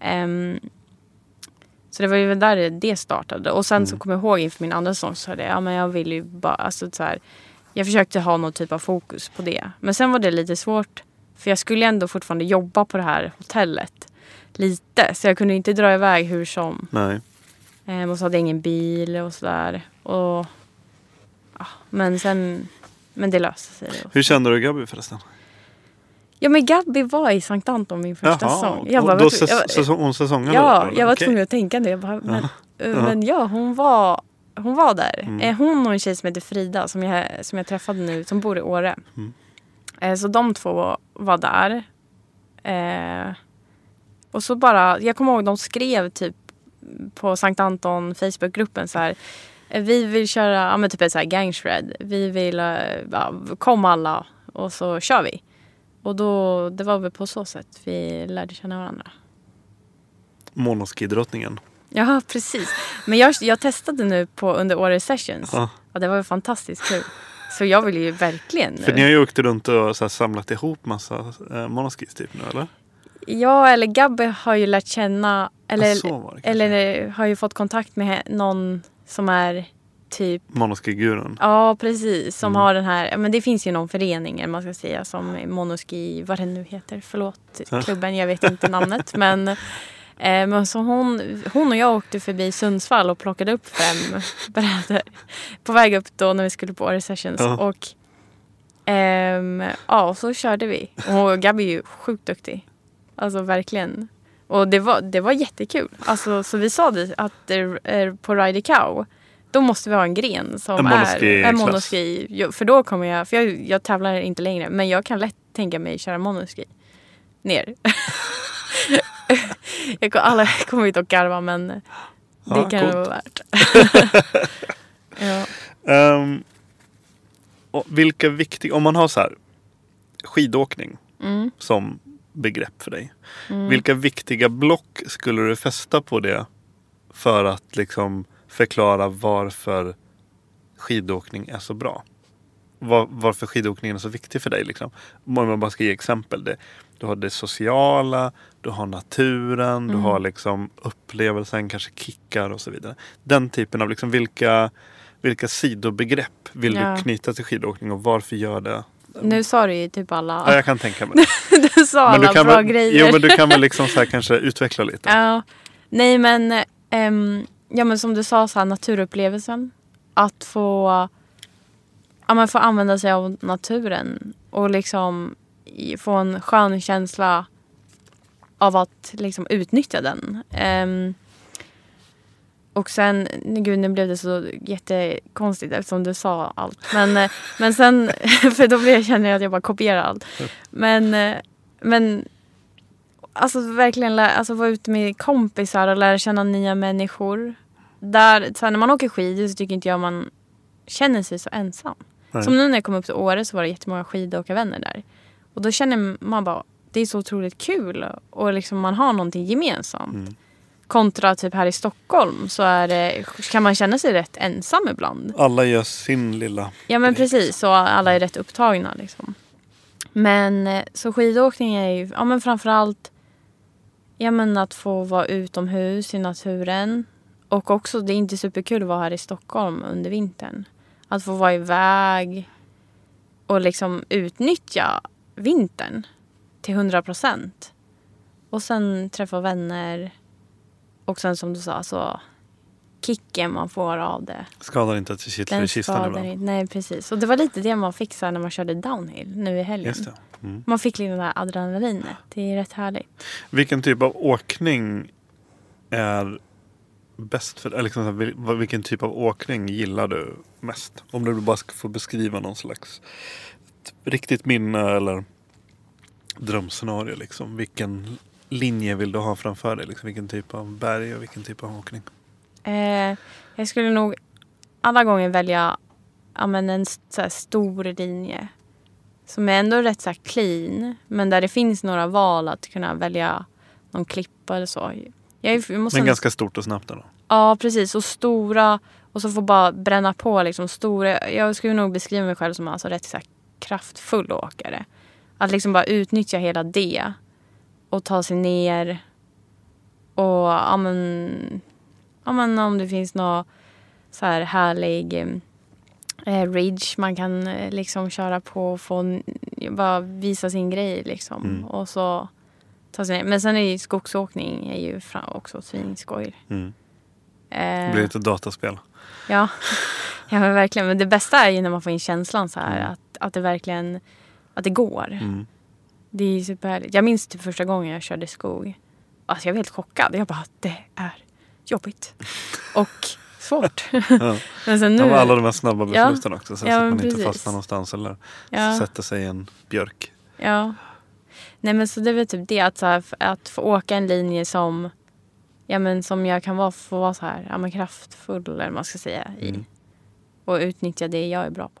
Ehm, så det var ju där det startade. Och sen så kommer jag ihåg inför min andra säsong så hade jag, ja men jag ville ju bara, alltså så här. Jag försökte ha någon typ av fokus på det. Men sen var det lite svårt. För jag skulle ändå fortfarande jobba på det här hotellet. Lite. Så jag kunde inte dra iväg hur som. Nej. Ehm, och så hade jag ingen bil och sådär. Och, ja, men sen, men det löste sig. Hur kände du Gabby förresten? Ja men Gabby var i Sankt Anton min första säsong. Jag bara, då säs- jag, var- säsong, säsongen ja, då? jag var Okej. tvungen att tänka det. Jag bara, men, Ja. men ja, hon var, hon var där. Mm. Hon och en tjej som heter Frida som jag, som jag träffade nu, som bor i Åre. Mm. Eh, Så de två var där. Eh, och så bara, jag kommer ihåg de skrev typ på Sankt Anton Facebookgruppen så här. eh, Vi vill köra, ja men typ ett så här gang shred. Vi vill, ja, kom alla och så kör vi. Och då, det var väl på så sätt vi lärde känna varandra. Monoskidrottningen. Ja, precis. Men jag, jag testade nu på under Åre Sessions. Ja. Och det var ju fantastiskt kul. Så jag vill ju verkligen För ni nu. har ju åkt runt och så här samlat ihop massa eh, monoskis typ nu eller? Ja, eller Gabby har ju lärt känna, eller, Ja, det eller har ju fått kontakt med någon som är typ Monoskigurun. Ja, precis. Som Mm. har den här, men det finns ju någon förening eller man ska säga som Monoski, vad det nu heter, förlåt klubben, jag vet inte namnet. Men, men så hon, hon och jag åkte förbi Sundsvall och plockade upp fem brädor på väg upp då när vi skulle på Åre Sessions. Ja. Och ehm, ja, och så körde vi. Och Gabby är ju sjukt duktig. Alltså verkligen. Och det var, det var jättekul. Alltså, så vi sa det att eh, på Ride Cow då måste vi ha en gren som En är en monoski. För då kommer jag, för jag, jag tävlar inte längre, men jag kan lätt tänka mig köra monoski. Ner. jag alla kommer hit och garva men det Ja, kan det vara värt. ja. Ehm, och vilka viktiga, om man har så här skidåkning Mm. som begrepp för dig. Vilka viktiga block skulle du fästa på det för att liksom förklara varför skidåkning är så bra? Var, varför skidåkningen är så viktig för dig. Liksom. Om man bara ska ge exempel. Det, du har det sociala, du har naturen, du har liksom upplevelsen, kanske kickar och så vidare. Den typen av, liksom, vilka, vilka sidobegrepp vill Ja. du knyta till skidåkning och varför gör det? Nu sa du ju typ alla, Ja, jag kan tänka mig det. du sa alla bra väl, grejer. Jo men du kan väl liksom så här kanske utveckla lite. Ja, nej men, ehm, ja, men som du sa, så här, naturupplevelsen. Att få, ja, men få använda sig av naturen och liksom få en skön känsla av att liksom utnyttja den. Ehm, och sen, gud nu blev det så jättekonstigt eftersom du sa allt. Men, eh, men sen, för då känner jag att jag bara kopierar allt. Men, eh, men Alltså verkligen lä- alltså, vara ute med kompisar och lära känna nya människor. Där, så här, när man åker skidor så tycker inte jag man känner sig så ensam. Nej. Som nu när jag kom upp till Åre så var det jättemånga skidåkarvänner där. Och då känner man bara, det är så otroligt kul och liksom man har någonting gemensamt. Mm. Kontra typ här i Stockholm så är det, kan man känna sig rätt ensam ibland. Alla gör sin lilla... Ja men precis, och alla är rätt upptagna liksom. Men eh, så skidåkning är ju ja, men framförallt ja, men att få vara utomhus i naturen. Och också, det är inte superkul att vara här i Stockholm under vintern. Att få vara iväg och liksom utnyttja vintern till 100 procent. Och sen träffa vänner. Och sen som du sa, så kicken man får av det. Skadar inte att det kittlar i kistan ibland. inte. Nej precis. Och det var lite det man fick så när man körde downhill nu i helgen. Mm. Man fick lite det där adrenalinet. Det är rätt härligt. Vilken typ av åkning är bäst för liksom, Vilken typ av åkning gillar du mest? Om du bara ska få beskriva någon slags ett riktigt minne eller drömscenario. Liksom. Vilken linje vill du ha framför dig? Liksom, vilken typ av berg och vilken typ av åkning? Eh, jag skulle nog alla gånger välja ja, men en så stor linje. Som är ändå rätt så clean. Men där det finns några val att kunna välja någon klippa eller så. Jag, måste Men ganska stort och snabbt ändå. Ja, precis. Och stora. Och så får bara bränna på liksom stora. Jag skulle nog beskriva mig själv som alltså rätt så kraftfull åkare. Att liksom bara utnyttja hela det. Och ta sig ner. Och ja men, ja, men om det finns någon så här härlig eh, ridge man kan eh, liksom köra på och få bara visa sin grej liksom. Mm. Och så ta sig ner. Men sen är ju skogsåkning är ju också svinskoj. Mm. Det Eh, blir lite dataspel. Ja. ja, men verkligen. Men det bästa är ju när man får in känslan så här Mm. att, att det verkligen att det går. Mm. Det är superhärligt. Jag minns typ första gången jag körde skog. Alltså jag var helt chockad. Jag bara, det är jobbigt. Och svårt. Ja. men sen nu... Ja, alla de här snabba Ja. besluten också. Så Ja, att men man inte precis. fastnar någonstans eller ja, sätter sig i en björk. ja. Nej men så det är väl typ det att, så här, att få åka en linje som Ja men som jag kan vara, få vara så här, ja men kraftfull eller vad man ska säga i. Mm. Och utnyttja det jag är bra på.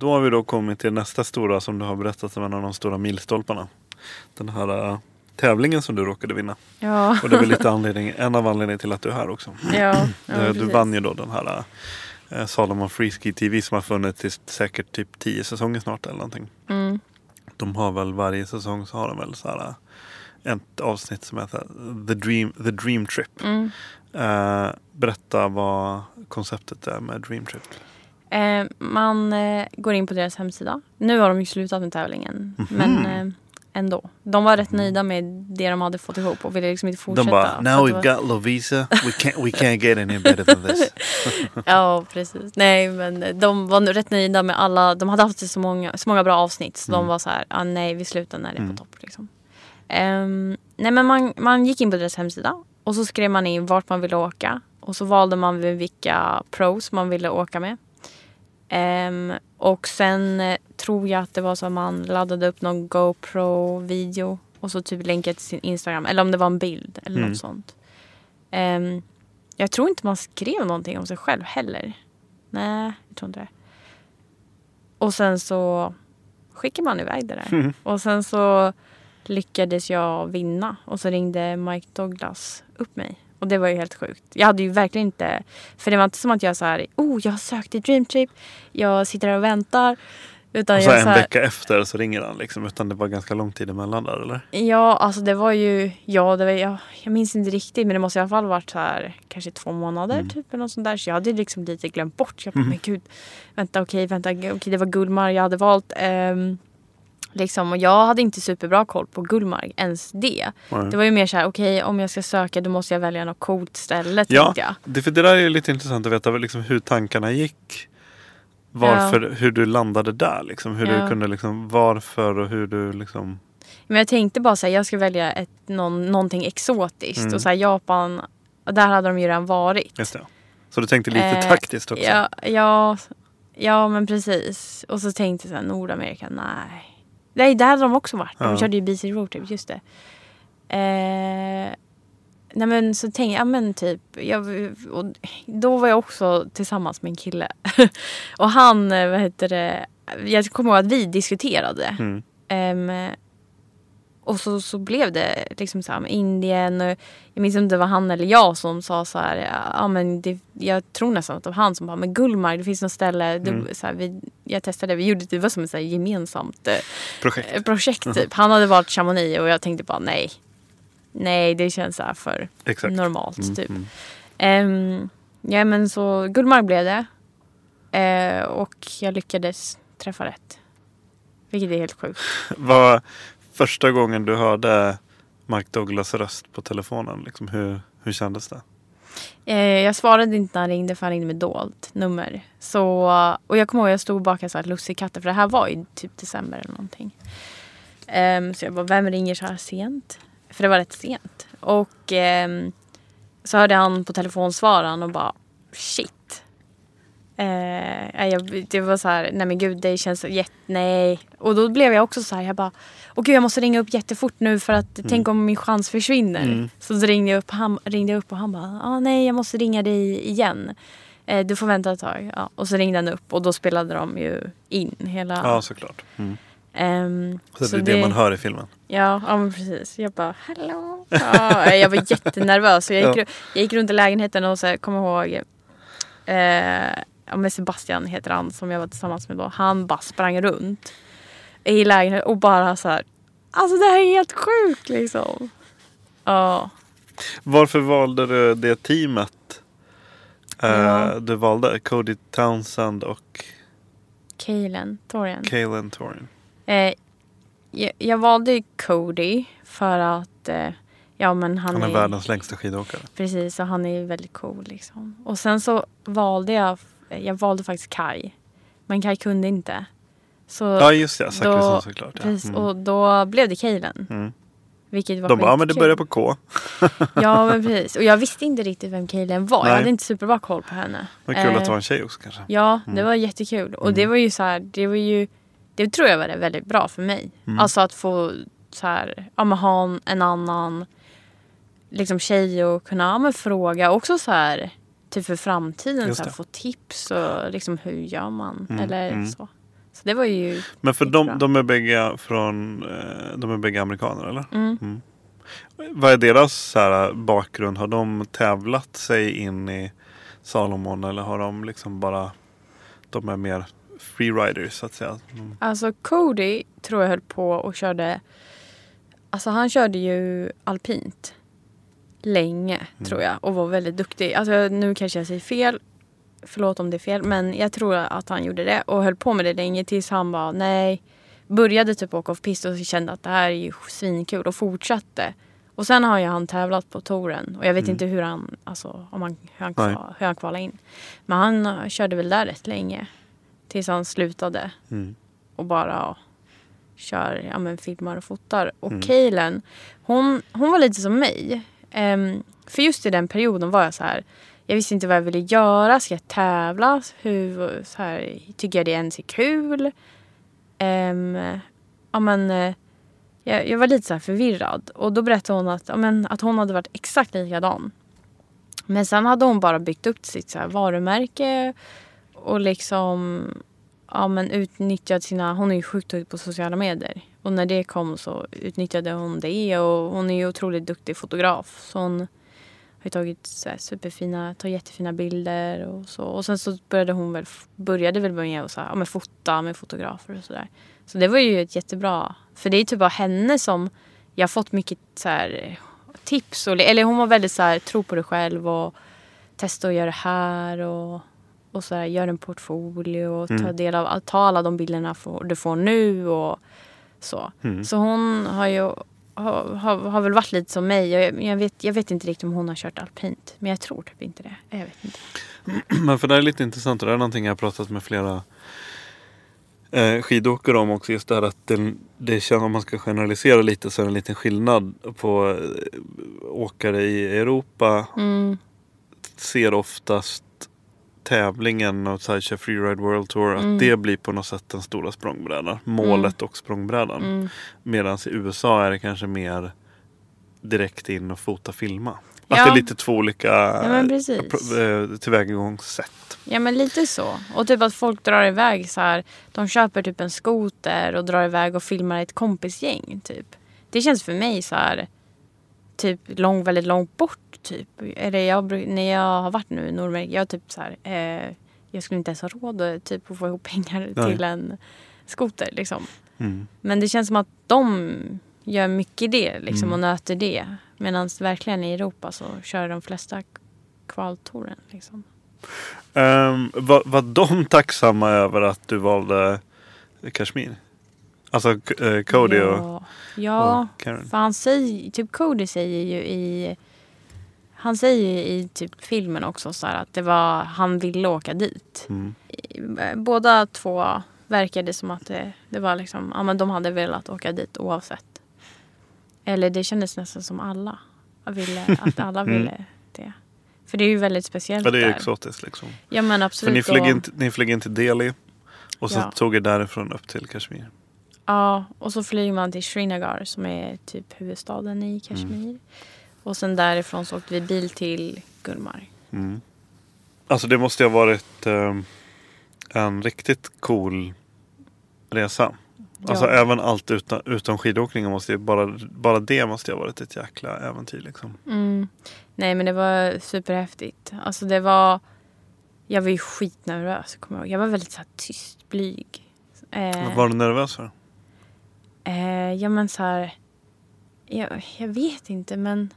Då har vi då kommit till nästa stora som du har berättat om en av de stora milstolparna. Den här äh, tävlingen som du råkade vinna. Ja. Och det är väl lite anledning, en av anledningarna till att du är här också. Ja, ja, du, du vann ju då den här äh, Salomon Freeski TV som har funnits i säkert typ tio säsonger snart eller någonting. Mm. De har väl varje säsong så har de väl så här ett avsnitt som heter The Dream, The Dream Trip. Mm. Äh, berätta vad konceptet är med Dream Trip. Eh, man eh, går in på deras hemsida. Nu har de ju slutat med tävlingen. Mhm. Men eh, ändå. De var rätt nöjda med det de hade fått ihop och ville liksom inte fortsätta. De bara, now we've var- got Lovisa, we can't, we can't get any better than this. ja, precis. Nej, men de var rätt nöjda med alla. De hade haft så många, så många bra avsnitt. Så Mm. de var så här, ah, nej vi slutar när det är Mm. på topp. Liksom. Ehm, nej, men man, man gick in på deras hemsida och så skrev man in vart man ville åka. Och så valde man vilka pros man ville åka med. Ehm, och sen eh, tror jag att det var så att man laddade upp någon GoPro-video och så typ länkade till sin Instagram. Eller om det var en bild eller Mm. något sånt. Ehm, jag tror inte man skrev någonting om sig själv heller. Nej, jag tror inte det. Och sen så skickade man iväg det där. Mm. Och sen så lyckades jag vinna. Och så ringde Mike Douglas upp mig. Och det var ju helt sjukt. Jag hade ju verkligen inte... För det var inte som att jag så här, oh jag har sökt i Dream Trip. Jag sitter här och väntar. Utan Och så jag en så här, vecka efter så ringer han liksom. Utan det var ganska lång tid emellan där eller? Ja, alltså det var ju... Ja, det var, jag, jag minns inte riktigt men det måste i alla fall varit så här kanske två månader Mm. typ eller något sånt där. Så jag hade liksom lite glömt bort. Jag bara, Mm. men gud. Vänta, okej, vänta. Okej, det var Gullmar jag hade valt. Ehm, liksom, och jag hade inte superbra koll på Gullmark, ens det. Nej. Det var ju mer så här, okej om jag ska söka då måste jag välja något coolt ställe Ja, jag. det, för det där är lite intressant att veta liksom, hur tankarna gick. Varför, hur du landade där liksom. Hur Ja. du kunde liksom, varför och hur du liksom. Men jag tänkte bara säga jag ska välja ett, någon, någonting exotiskt. Mm. Och så här, Japan, och där hade de ju redan varit. Just det. Så du tänkte lite Eh, taktiskt också. Ja, ja, ja, men precis. Och så tänkte jag så här, Nordamerika, nej. Nej, där hade de också varit. De Ja. körde ju BC Roadtrip, just det. Eh, nej men så tänkte jag, ja men typ. Jag, och då var jag också tillsammans med en kille. och han, eh, vad heter det. Jag kommer ihåg att vi diskuterade. Mm. Ehm, och så, så blev det liksom så här med Indien. Och jag minns inte om det var han eller jag som sa så här. Ja, men det, jag tror nästan att det var han som bara, men Gullmark, det finns något ställe. Du, Mm. så här, vi, jag testade, vi gjorde det var som ett så här gemensamt eh, Projekt. eh, projekt typ. Han hade valt Chamonix och jag tänkte bara nej. Nej, det känns så här för Exakt. normalt Mm, typ. mm. Ehm, ja men så Gullmark blev det. Eh, och jag lyckades träffa rätt. Vilket är helt sjukt. Var första gången du hörde Mike Douglas röst på telefonen. Liksom, hur, hur kändes det? Eh, jag svarade inte när han ringde för han ringde med dolt nummer. Så, och jag kommer ihåg att jag stod och bakade så här lussekatter för det här var i typ december eller någonting. Ehm, så jag bara, vem ringer så här sent? För det var rätt sent. Och ehm, så hörde han på telefonsvararen och bara shit. Eh, jag, det var så här, nej men gud det känns jätte, nej. Och då blev jag också så här, jag bara, åh gud jag måste ringa upp jättefort nu för att tänk om min chans försvinner. Mm. Så ringde jag upp, han, ringde jag upp och han bara, ah, nej jag måste ringa dig igen. Eh, du får vänta ett tag. Ja. Och så ringde han upp och då spelade de ju in hela. Ja, såklart. Mm. Ehm, Så, det är det man hör i filmen. Ja, ja men precis. Jag bara hallå. Ja, jag var jättenervös. Så jag, gick, Ja. jag gick runt i lägenheten och så här, kom ihåg eh, men Sebastian heter han som jag var tillsammans med då. Han bara sprang runt i lägenheten och bara så här. Alltså det här är helt sjukt liksom. Ja. Varför valde du det teamet? Eh, Ja. Du valde Cody Townsend och Kalen, Torian. Kaelin Torin. Eh, jag, jag valde Cody för att eh, ja, men han, Han är världens längsta skidåkare. Precis, och han är väldigt cool. Liksom. Och sen så valde jag, jag valde faktiskt Kai. Men Kai kunde inte. Så Ja, just det. Zachrisson då- såklart. Ja. Precis, Mm. och då blev det Kaylen. Mm. Vilket var De bara, ja men det börjar på K. Ja, men precis. Och jag visste inte riktigt vem Kaylen var. Nej. Jag hade inte superbra koll på henne. Vad kul att Eh, det var en tjej också kanske. Ja, det Mm. var jättekul. Och det var ju så här, det var ju, det tror jag var väldigt bra för mig. Mm. Alltså att få så här, ja men ha en- en annan liksom tjej och kunna ja, men fråga. Också så här, typ för framtiden, så här, det. få tips och liksom hur gör man? Mm, Eller mm. så. Så det var ju Men för de, de är bägge från, eh, de är bägge amerikaner eller? Mm. Vad är deras så här, bakgrund? Har de tävlat sig in i Salomon eller har de liksom bara, de är mer freeriders så att säga? Mm. Alltså Cody tror jag höll på och körde... Alltså han körde ju alpint länge Mm. tror jag och var väldigt duktig. Alltså nu kanske jag säger fel. Förlåt om det är fel men jag tror att han gjorde det och höll på med det länge tills han bara nej. Började typ åka off pist och kände att det här är ju svinkul och fortsatte. Och sen har ju han tävlat på touren och jag vet Mm. inte hur han, alltså, om han, hur, han kval, hur han kvalade in. Men han eh, körde väl där rätt länge. Tills han slutade Mm. och bara kör, ja, men filmar och fotar. Och Mm. Kaylen, hon, hon var lite som mig. Ehm, för just i den perioden var jag så här, jag visste inte vad jag ville göra. Ska jag tävla? Hur, så här, tycker jag det ens är kul? Um, ja, men, eh, jag, jag var lite så här förvirrad. Och då berättade hon att, ja, men, att hon hade varit exakt likadan. Men sen hade hon bara byggt upp sitt så här, varumärke och liksom ja, men utnyttjat sina... Hon är ju sjukt duktig på sociala medier. Och när det kom så utnyttjade hon det. Och hon är ju otroligt duktig fotograf. Så hon har ju tagit så superfina, tar jättefina bilder och så. Och sen så började hon väl, började väl med att så här, ja, men fota med fotografer och sådär. Så det var ju ett jättebra... För det är typ bara henne som jag har fått mycket så här, tips. Och, eller hon var väldigt så här, tro på dig själv och testa att göra det här. Och, och så här, gör en portfolio och ta Mm. del av ta alla de bilderna du får nu och så. Mm. Så hon har ju har, har, har väl varit lite som mig. Jag, jag, vet, jag vet inte riktigt om hon har kört alpint. Men jag tror typ inte det. Jag vet inte. Men för det är lite intressant och det är någonting jag har pratat med flera eh, skidåkare om också. Just det här att det, det känns, om man ska generalisera lite så är det en liten skillnad på eh, åkare i Europa. Mm. Ser oftast tävlingen och så här, kör Freeride World Tour. Att Mm. det blir på något sätt den stora språngbrädan. Målet och språngbrädan. Mm. Medan i USA är det kanske mer direkt in och fota filma. Att Ja. det är lite två olika Ja, eh, tillvägagångssätt. Ja men lite så. Och typ att folk drar iväg så här. De köper typ en skoter och drar iväg och filmar ett kompisgäng typ. Det känns för mig så här. Typ lång, väldigt långt bort typ. Eller jag, när jag har varit nu i Nordamerika. Jag typ så här. Eh, jag skulle inte ens ha råd typ, att få ihop pengar Nej. till en skoter liksom. Mm. Men det känns som att de gör mycket det liksom, Mm. och nöter det. Medan verkligen i Europa så kör de flesta kvaltouren. Liksom. Um, var, var de tacksamma över att du valde Kashmir? Alltså uh, Cody och, ja, ja och Karen? för han säger, typ Cody säger ju i han säger i typ filmen också så att det var, han ville åka dit. Mm. Båda två verkade som att det, det var liksom, ja men de hade velat åka dit oavsett. Eller det kändes nästan som alla ville, att alla Mm. ville det. För det är ju väldigt speciellt Ja, det är där. exotiskt liksom. Ja men För absolut. ni flög, in, ni flög in till Delhi och så Ja. tog er därifrån upp till Kashmir. Ja, och så flyger man till Srinagar som är typ huvudstaden i Kashmir. Och sen därifrån så åkte vi bil till Gulmarg. Mm. Alltså det måste ha varit ehm, en riktigt cool resa. Alltså Ja. även allt utan, utom skidåkningen måste ju bara, bara det måste ju ha varit ett jäkla äventyr liksom. Mm. Nej men det var superhäftigt. Alltså det var... Jag var ju skitnervös kommer jag ihåg. Jag var väldigt så här, tyst, blyg. Eh, Vad var du nervös för? Eh, ja men så här, jag, jag vet inte men.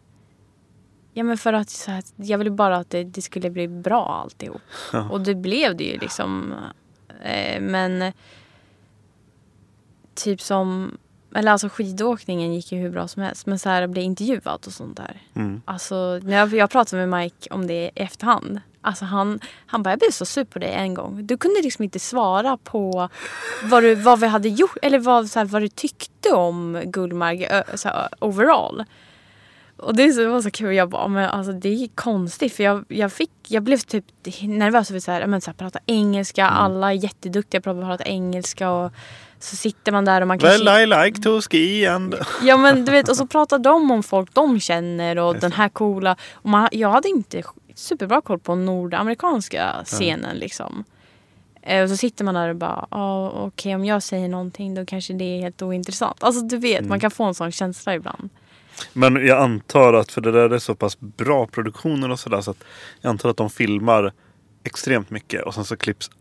Ja men för att så här, jag ville bara att det, det skulle bli bra alltihop. Ja. Och det blev det ju liksom. Eh, men typ som, eller alltså skidåkningen gick ju hur bra som helst. Men så här att bli intervjuad och sånt där. Mm. Alltså när jag, jag pratade med Mike om det i efterhand. Alltså han, han bara, jag blev så sur på dig en gång. Du kunde liksom inte svara på vad, du, vad vi hade gjort eller vad, så här, vad du tyckte om Gullmark så här, overall. Och det var så kul. Jag bara, men alltså det är konstigt för jag, jag, fick, jag blev typ nervös över så här, men så här, prata engelska. Alla är jätteduktiga på att prata engelska. Och så sitter man där och man kanske... Well I like to ski and... Ja men du vet och så pratar de om folk de känner och den här coola. Och man, jag hade inte superbra koll på nordamerikanska scenen liksom. Eh, Och så sitter man där och bara, ja okej om jag säger någonting då kanske det är helt ointressant. Alltså du vet, man kan få en sån känsla ibland. Men jag antar att, för det där är så pass bra produktioner och sådär så att jag antar att de filmar extremt mycket och sen så klipps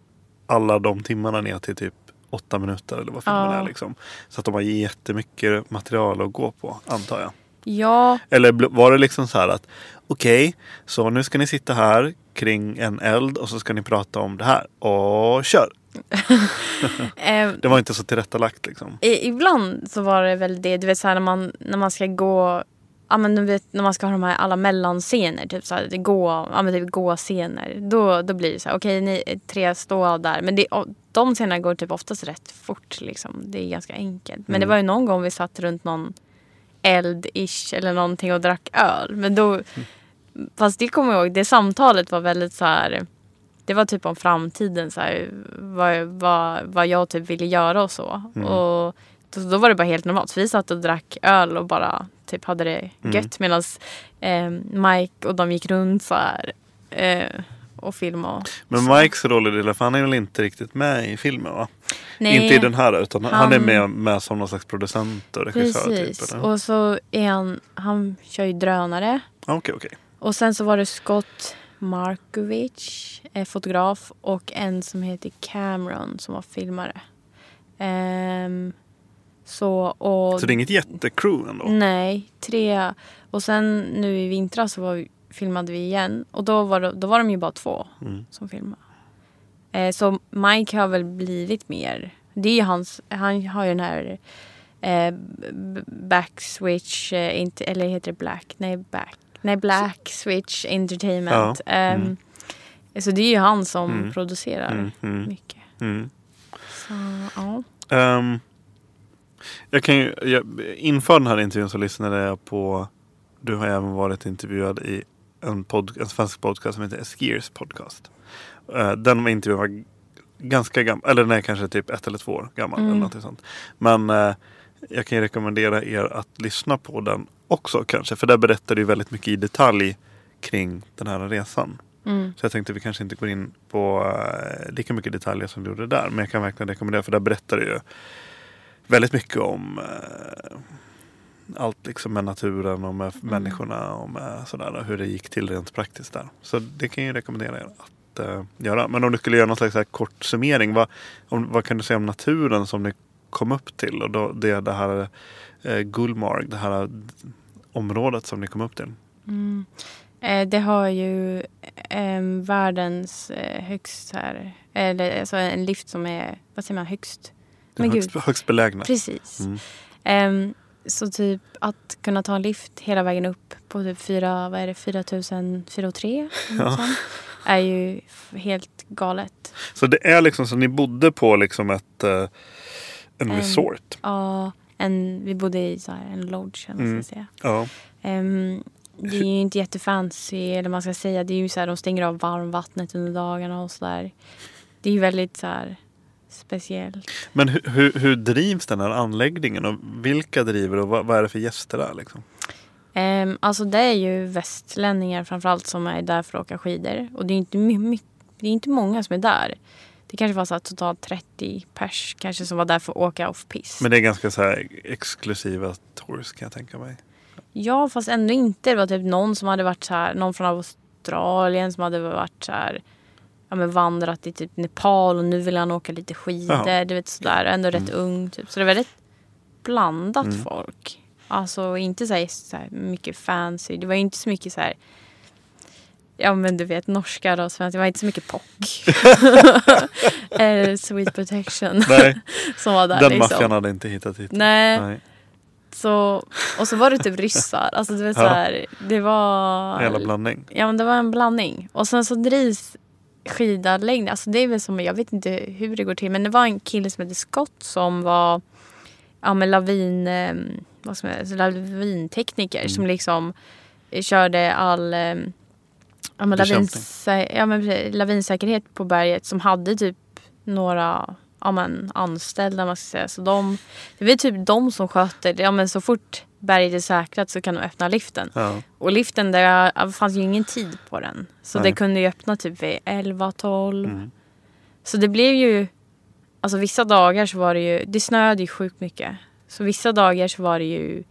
alla de timmarna ner till typ åtta minuter eller vad filmen Ja. är liksom. Så att de har jättemycket material att gå på, antar jag. Ja, Eller var det liksom så här att okej, så nu ska ni sitta här kring en eld och så ska ni prata om det här. Och kör! eh, Det var inte så tillrättalagt liksom. ibland så var det väl det, du vet så här när man, när man ska gå Ja men du vet när man ska ha de här alla mellanscener, typ såhär det gå, ja men typ gå-scener. Då, då blir det så här, okej ni tre står där. Men det, de scenerna går typ oftast rätt fort liksom. Det är ganska enkelt. Men det Mm. var ju någon gång vi satt runt någon eld-ish eller någonting och drack öl. Men då, fast det kommer jag ihåg, det samtalet var väldigt så här. Det var typ om framtiden, så här, vad, vad, vad jag typ ville göra och så. Mm. Och då, då var det bara helt normalt. För vi satt och drack öl och bara typ hade det Mm. gött. Medan eh, Mike och de gick runt så här. Eh, och filmade. och Men så. Mikes roll i det, för han är väl inte riktigt med i filmen va? Nej. Inte i den här utan han, Han- är med, med som någon slags producent och regissör. Precis. Typ, och så är han, han kör ju drönare. Ah, Okej, okej. Och sen så var det Scott Markovic, eh, fotograf och en som heter Cameron som var filmare. Ehm, så, och, Så det är inget jättecrew ändå? Nej, tre. Och sen nu i vintras så var filmade vi igen och då var, det, då var de ju bara två Mm. som filmade. Eh, så Mike har väl blivit mer, det är ju hans, han har ju den här eh, backswitch, eh, inte, eller heter det black? Nej, back. Nej, black switch entertainment. Ja, mm. Ehm, Så det är ju han som Mm. producerar Mm, mm. mycket. Mm. Så, ja. Ehm, jag kan ju, jag, inför den här intervjun så lyssnade jag på Du har även varit intervjuad i en, pod, en svensk podcast som heter Eskiers podcast. Uh, den intervjun var ganska gammal, eller den är kanske typ ett eller två år gammal. Mm. Eller något sånt. Men eh, jag kan ju rekommendera er att lyssna på den också kanske. För där berättar du väldigt mycket i detalj kring den här resan. Mm. Så jag tänkte vi kanske inte går in på eh, lika mycket detaljer som du gjorde där. Men jag kan verkligen rekommendera för där berättar du ju väldigt mycket om eh, allt liksom med naturen och med människorna och med sådär. och Hur det gick till rent praktiskt där. Så det kan jag rekommendera er att eh, göra. Men om du skulle göra någon slags kort summering. Vad, om, vad kan du säga om naturen som ni kom upp till? Och då, det, det här eh, Gullmarg, det här området som ni kom upp till. Mm. Eh, det har ju eh, världens eh, högst här, eller alltså en lift som är, vad säger man, högst? Men högst, gud. högst belägna. Precis. Mm. Ehm, så typ att kunna ta en lift hela vägen upp på typ fyra, vad är det, 4000, 403 Ja. är ju helt galet. Så det är liksom så ni bodde på liksom ett eh, en resort? Ja, en, vi bodde i så här, en lodge eller Mm. säga. Ja. Ehm, det är ju inte jättefancy eller man ska säga. Det är ju så här, de stänger av varmvattnet under dagarna och sådär. Det är ju väldigt så här speciellt. Men hur, hur, hur drivs den här anläggningen och vilka driver och vad, vad är det för gäster där? Liksom? Um, alltså det är ju västlänningar framförallt som är där för att åka skidor. Och det är inte, my- my- det är inte många som är där. Det kanske var så här totalt 30 pers kanske som var där för att åka off-pist. Men det är ganska så här exklusiva tours kan jag tänka mig. Ja, fast ändå inte. Det var typ någon som hade varit så här, någon från Australien som hade varit så här, ja men vandrat i typ Nepal och nu vill han åka lite skidor. Du vet sådär, ändå rätt ung typ. Så det är väldigt blandat Mm. folk. Alltså inte så här, så här mycket fancy. Det var inte så mycket så här Ja men du vet norska och svenska, det var inte så mycket pock. Eller sweet protection. Nej. som var där Den liksom. maffian hade inte hittat hit. Nej. Nej. Så, och så var det typ ryssar. Alltså vet Ja. så här, det var... Hela blandning. Ja men det var en blandning. Och sen så drivs skidanläggning. Alltså det är väl som, jag vet inte hur det går till. Men det var en kille som hette Scott som var ja, men lavin, eh, vad som är, lavintekniker som liksom körde all eh, ja, men ja, men precis, lavinsäkerhet på berget som hade typ några ja, men, anställda. Man ska säga. Så de, det var typ de som sköter det. Ja, men så fort berget är säkrat så kan de öppna liften. Ja. Och liften, där det fanns ju ingen tid på den. Så Nej. det kunde ju öppna typ vid 11-12. Mm. Så det blev ju... Alltså vissa dagar så var det ju... Det snöade ju sjukt mycket. Så vissa dagar så var det ju...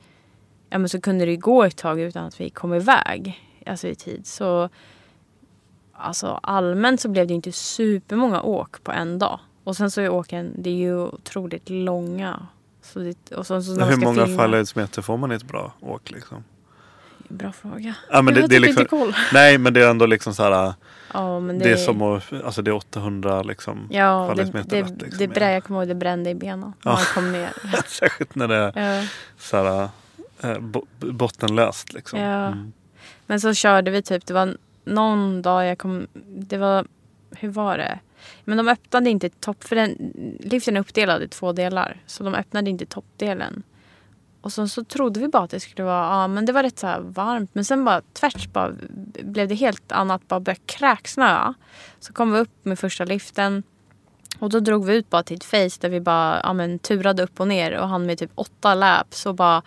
Ja men så kunde det gå ett tag utan att vi kom iväg. Alltså i tid. Så... Alltså allmänt så blev det inte supermånga åk på en dag. Och sen så är åken, det är ju otroligt långa. Så det, och så, så Hur många filma- fallhöjdsmeter får man i ett bra åk liksom? Bra fråga. Ja, men jag det, det har typ liksom, inte koll. Nej men det är ändå liksom så här. Ja, men det, är som att, alltså det är 800 liksom Ja, det, fallhöjdsmeter det, liksom, det, brä, jag kommer ihåg det brände i benen när Ja. man kom ner. Särskilt när det är Ja. så här, bo, bottenlöst liksom. Ja. Mm. Men så körde vi typ, det var någon dag jag kom, det var, hur var det? Men de öppnade inte topp, för den, liften är uppdelad i två delar. Så de öppnade inte toppdelen. Och så, så trodde vi bara att det skulle vara, ja men det var rätt så varmt. Men sen bara tvärs bara blev det helt annat, bara började kräksnöa. Så kom vi upp med första liften. Och då drog vi ut bara till ett face där vi bara ja, men, turade upp och ner och han med typ åtta laps och bara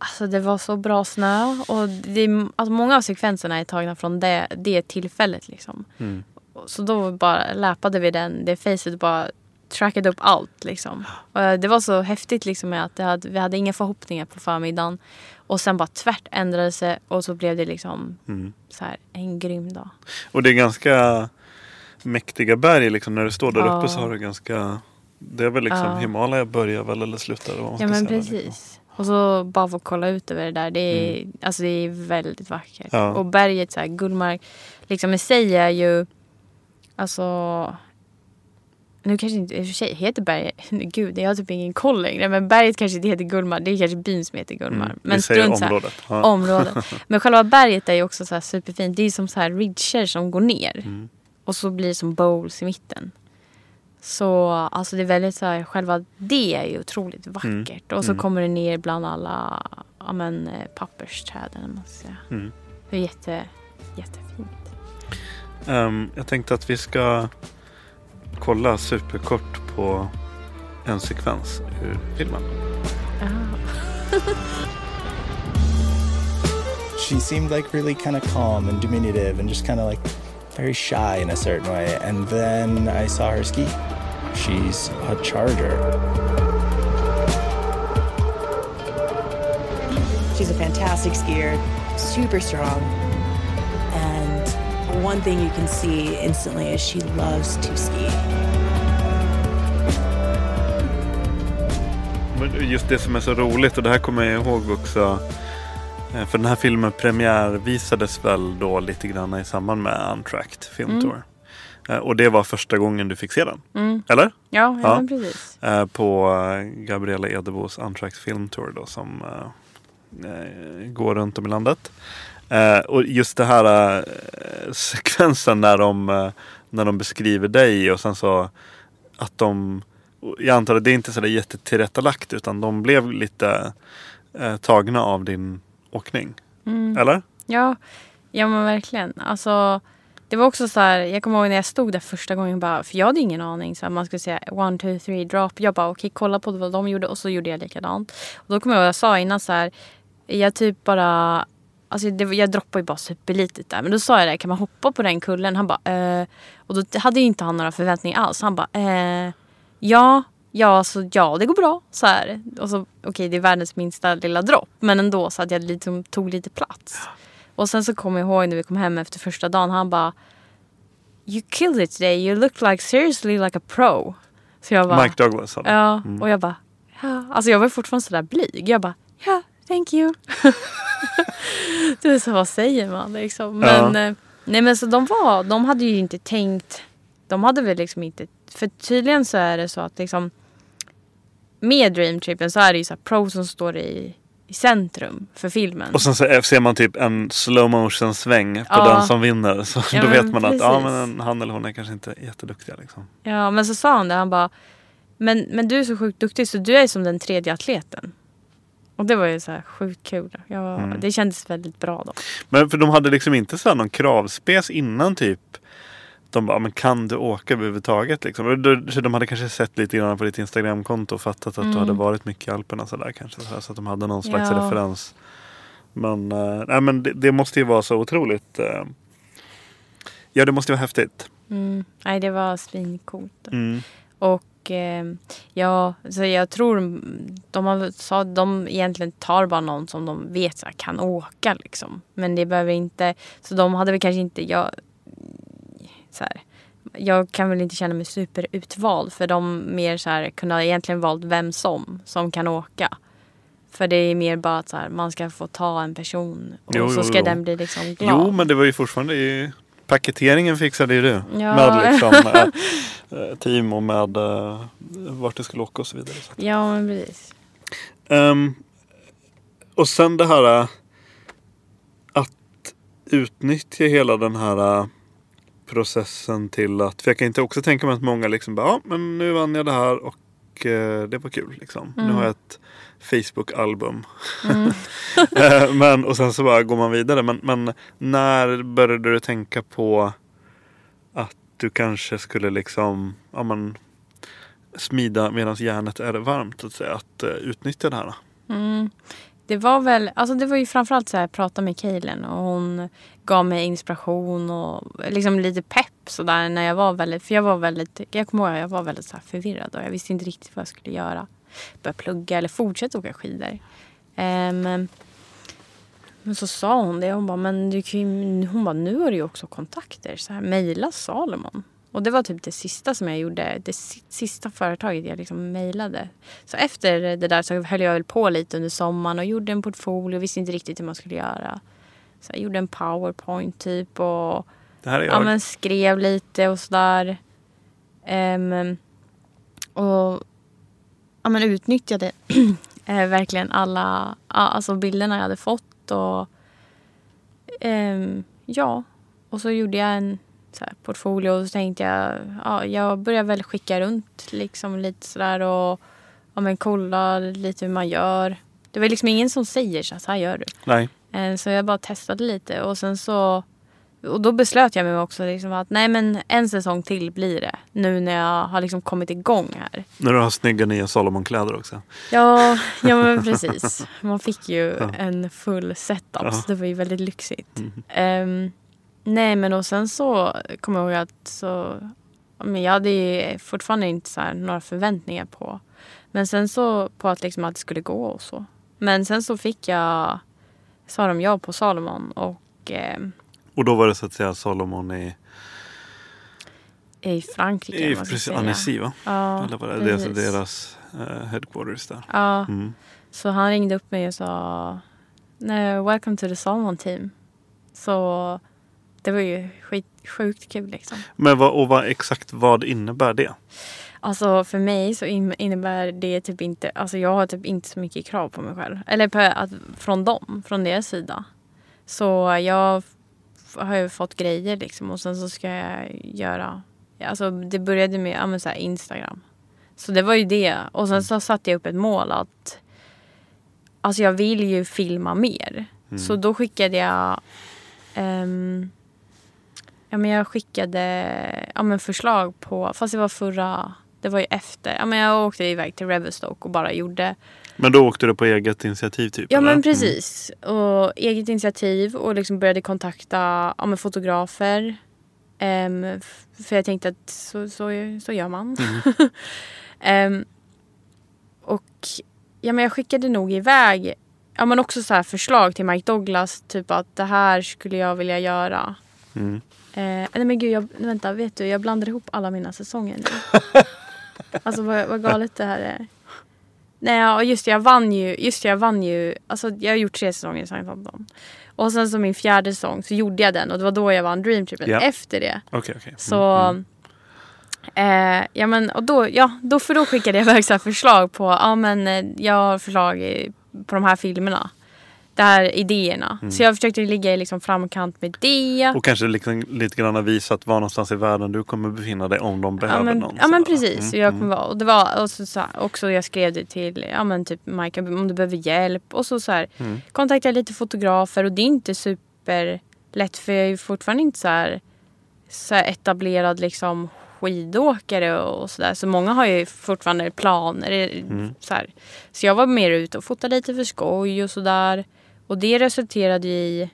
Alltså det var så bra snö och det, alltså många av sekvenserna är tagna från det, det tillfället liksom. Mm. Så då bara läpade vi den, det facet bara trackade upp allt liksom. Och det var så häftigt liksom att hade, vi hade inga förhoppningar på förmiddagen. Och sen bara tvärt ändrade sig och så blev det liksom Mm. så här en grym dag. Och det är ganska mäktiga berg liksom. När du står där Ja. uppe så har du ganska Det är väl liksom Ja. Himalaya börjar väl eller slutar eller vad man Ja men säga, precis. Liksom. Och så bara få kolla ut över det där. Det är, alltså det är väldigt vackert. Ja. Och berget, så här, Gullmark, liksom i sig är ju... Alltså... Nu kanske inte i och för sig heter berget... Gud, jag har typ ingen koll längre. Men berget kanske inte heter Gullmark. Det är kanske byn som heter Gullmark. Mm, Men strunt området. Ja. Området. Men själva berget är ju också så här superfint. Det är som så här ridger som går ner. Mm. Och så blir det som bowls i mitten. Så alltså det är väldigt så här, själva det är ju otroligt vackert. Och så Mm. kommer det ner bland alla ja, men, eh, pappersträden. Man ska säga. Mm. Det är jätte, jättefint. Ehm, jag tänkte att vi ska kolla superkort på en sekvens ur filmen. Ah. she seemed like really kind of calm and diminutive and just kind of like very shy in a certain way. And then I saw her ski. She's a charger. She's a fantastic skier, super strong. One thing you can see instantly is she loves to ski. Just det som är så roligt och det här kommer jag ihåg också. eh, För den här filmen premiärvisades väl då lite grann i samband med Untracked Film Mm. Tour. Eh, Och det var första gången du fick se den. Mm. Eller? Ja, ja, Ja. precis. Eh, På Gabriella Edebos Untracked Film Tour då som går runt om i landet. Eh, och just det här eh, sekvensen när de, eh, när de beskriver dig och sen så att de jag antar att det är inte så där jättetillrättalagt utan de blev lite eh, tagna av din åkning. Mm. Eller? Ja, ja men verkligen. Alltså, det var också så här, jag kommer ihåg när jag stod där första gången bara, för jag hade ingen aning. Så här, man skulle säga one, two, three, drop. Jag bara okej, kolla på vad de gjorde och så gjorde jag likadant. Och då kommer jag ihåg jag sa innan så här, jag typ bara Alltså det, jag droppade ju bara superlitet där. Men då sa jag det, kan man hoppa på den kullen? Han bara, eh. Och då hade ju inte han några förväntningar alls. Han bara, eh. Ja, ja, så ja, det går bra. Så här. Och så, okej, det är världens minsta lilla dropp. Men ändå så att jag liksom tog lite plats. Och sen så kommer jag ihåg när vi kom hem efter första dagen. Han bara, You killed it today. You look like seriously like a pro. Så jag bara, Mike Douglas. Ja, Mm. och jag bara, ja. Alltså jag var fortfarande sådär blyg. Jag bara, ja, thank you. du vet så, vad säger man liksom? Men, Ja. eh, Nej men så de var, de hade ju inte tänkt, de hade väl liksom inte, för tydligen så är det så att liksom med Dreamtrippen så är det ju så här pro som står i, i centrum för filmen. Och sen så ser man typ en slow motion sväng på Ja. den som vinner. Så Ja, då vet man att ja, men han eller hon är kanske inte jätteduktiga. Liksom. Ja men så sa han det, han bara men, men du är så sjukt duktig så du är som den tredje atleten. Och det var ju så här sjukt kul. Jag, Mm. Det kändes väldigt bra då. Men för de hade liksom inte så någon kravspec innan typ. De bara, men kan du åka överhuvudtaget? Liksom? De hade kanske sett lite grann på ditt Instagramkonto och fattat att Mm. du hade varit mycket i Alperna så där kanske. Så, att de hade någon slags Ja. referens. Men, eh, nej, men det, det måste ju vara så otroligt. eh, ja, det måste ju vara häftigt. Mm. Nej det var svincoolt. Mm. Och ja, så jag tror de har att de egentligen tar bara någon som de vet så här, kan åka liksom. Men det behöver inte, så de hade väl kanske inte, jag, så här, jag kan väl inte känna mig superutvald för de mer så här kunde ha egentligen valt vem som, som kan åka. För det är mer bara att så man ska få ta en person och Jo, så jo, ska jo. den bli liksom glad. Jo, men det var ju fortfarande paketeringen fixade ju du. Ja. Med liksom eh, eh, team och med eh, vart det skulle åka och så vidare. Så. Ja men precis. Ehm, och sen det här eh, att utnyttja hela den här processen till att, för jag kan inte också tänka mig att många liksom bara, ja men nu vann jag det här och eh, det var kul liksom. Nu Mm. har jag ett Facebook-album. Mm. Eh, men, och sen så bara går man vidare. Men, men när började du tänka på att du kanske skulle liksom, ja men smida medan järnet är varmt att säga. Att eh, utnyttja det här. Mm. Det var väl, alltså det var ju framförallt så här, prata med Kaylen och hon gav mig inspiration och liksom lite pepp sådär när jag var väldigt, för jag var väldigt, jag kommer ihåg att jag var väldigt så här förvirrad och jag visste inte riktigt vad jag skulle göra. Börja plugga eller fortsätta åka skidor. Um, men så sa hon det, hon bara, men du kan ju, hon bara, nu har du ju också kontakter, så här, mejla Salomon. Och det var typ det sista som jag gjorde, det si- sista företaget jag liksom mejlade. Så efter det där så höll jag väl på lite under sommaren och gjorde en portfolio, visste inte riktigt hur man skulle göra. Så jag gjorde en powerpoint typ och ja, men skrev lite och sådär. Ehm, och ja, men utnyttjade eh, verkligen alla alltså bilderna jag hade fått. Och, ehm, ja, och så gjorde jag en så här, portfolio och så tänkte jag, ja, jag började väl skicka runt liksom lite sådär och ja, men kolla lite hur man gör. Det var liksom ingen som säger så här, gör du. Nej. Eh, Så jag bara testade lite och sen så och då beslöt jag mig också liksom att nej men en säsong till blir det. Nu när jag har liksom kommit igång här. När du har snygga nya Salomon-kläder också. Ja, ja men precis. Man fick ju Ja. en full setup Ja. så det var ju väldigt lyxigt. Mm. Ehm, nej men och sen så kommer jag ihåg att så, men jag hade ju fortfarande inte så här några förväntningar på. Men sen så på att, liksom att det skulle gå och så. Men sen så fick jag, sa de ja på Salomon och ehm, Och då var det så att säga Salomon i, i Frankrike. i precis. Annecy va? Ja, Eller vad det det är alltså deras eh, headquarters där. Ja, Mm. så han ringde upp mig och sa "Nej, Welcome to the Salmon team. Så det var ju skit, sjukt kul liksom. Men vad, och vad, exakt vad innebär det? Alltså för mig så in- innebär det typ inte, alltså jag har typ inte så mycket krav på mig själv. Eller på, att, från dem, från deras sida. Så jag har ju fått grejer liksom och sen så ska jag göra, alltså det började med ja, men så här Instagram. Så det var ju det. Och sen så satte jag upp ett mål att Alltså jag vill ju filma mer. Mm. Så då skickade jag ehm, Ja men jag skickade ja, men förslag på, fast det var förra, det var ju efter. Ja men jag åkte iväg till Revelstoke och bara gjorde Men då åkte du på eget initiativ typ? Ja eller? men precis. Och eget initiativ och liksom började kontakta ja, men fotografer. F- för jag tänkte att så, så, så gör man. Ehm, och ja, men jag skickade nog iväg ja, men också så här förslag till Mike Douglas. Typ att det här skulle jag vilja göra. Mm. Eh, nej men gud, jag, vänta, vet du? Jag blandar ihop alla mina säsonger nu. alltså vad, vad galet det här är. Nej, och just det, jag vann ju, just det, jag vann ju, alltså jag har gjort tre säsonger i Southampton. Och sen så min fjärde säsong så gjorde jag den och det var då jag vann Dream Trippen. Ja. Efter det. Okej, okej. Mm, Så, mm. Eh, ja men och då, ja, då, för då skickade jag iväg så förslag på, ja men eh, jag har förslag på de här filmerna. Det här idéerna. Mm. Så jag försökte ligga i liksom framkant med det. Och kanske liksom lite grann visat var någonstans i världen du kommer befinna dig om de behöver Ja men, någon. ja men precis. Mm, jag mm. kommer vara, och det var och så, så här, också jag skrev det till ja men typ Mike om du behöver hjälp. Och så, så här, Mm. kontaktade jag lite fotografer och det är inte superlätt för jag är ju fortfarande inte så här, så här etablerad liksom skidåkare och sådär. Så många har ju fortfarande planer. Mm. Så, här. så jag var mer ute och fotade lite för skoj och sådär. Och det resulterade ju i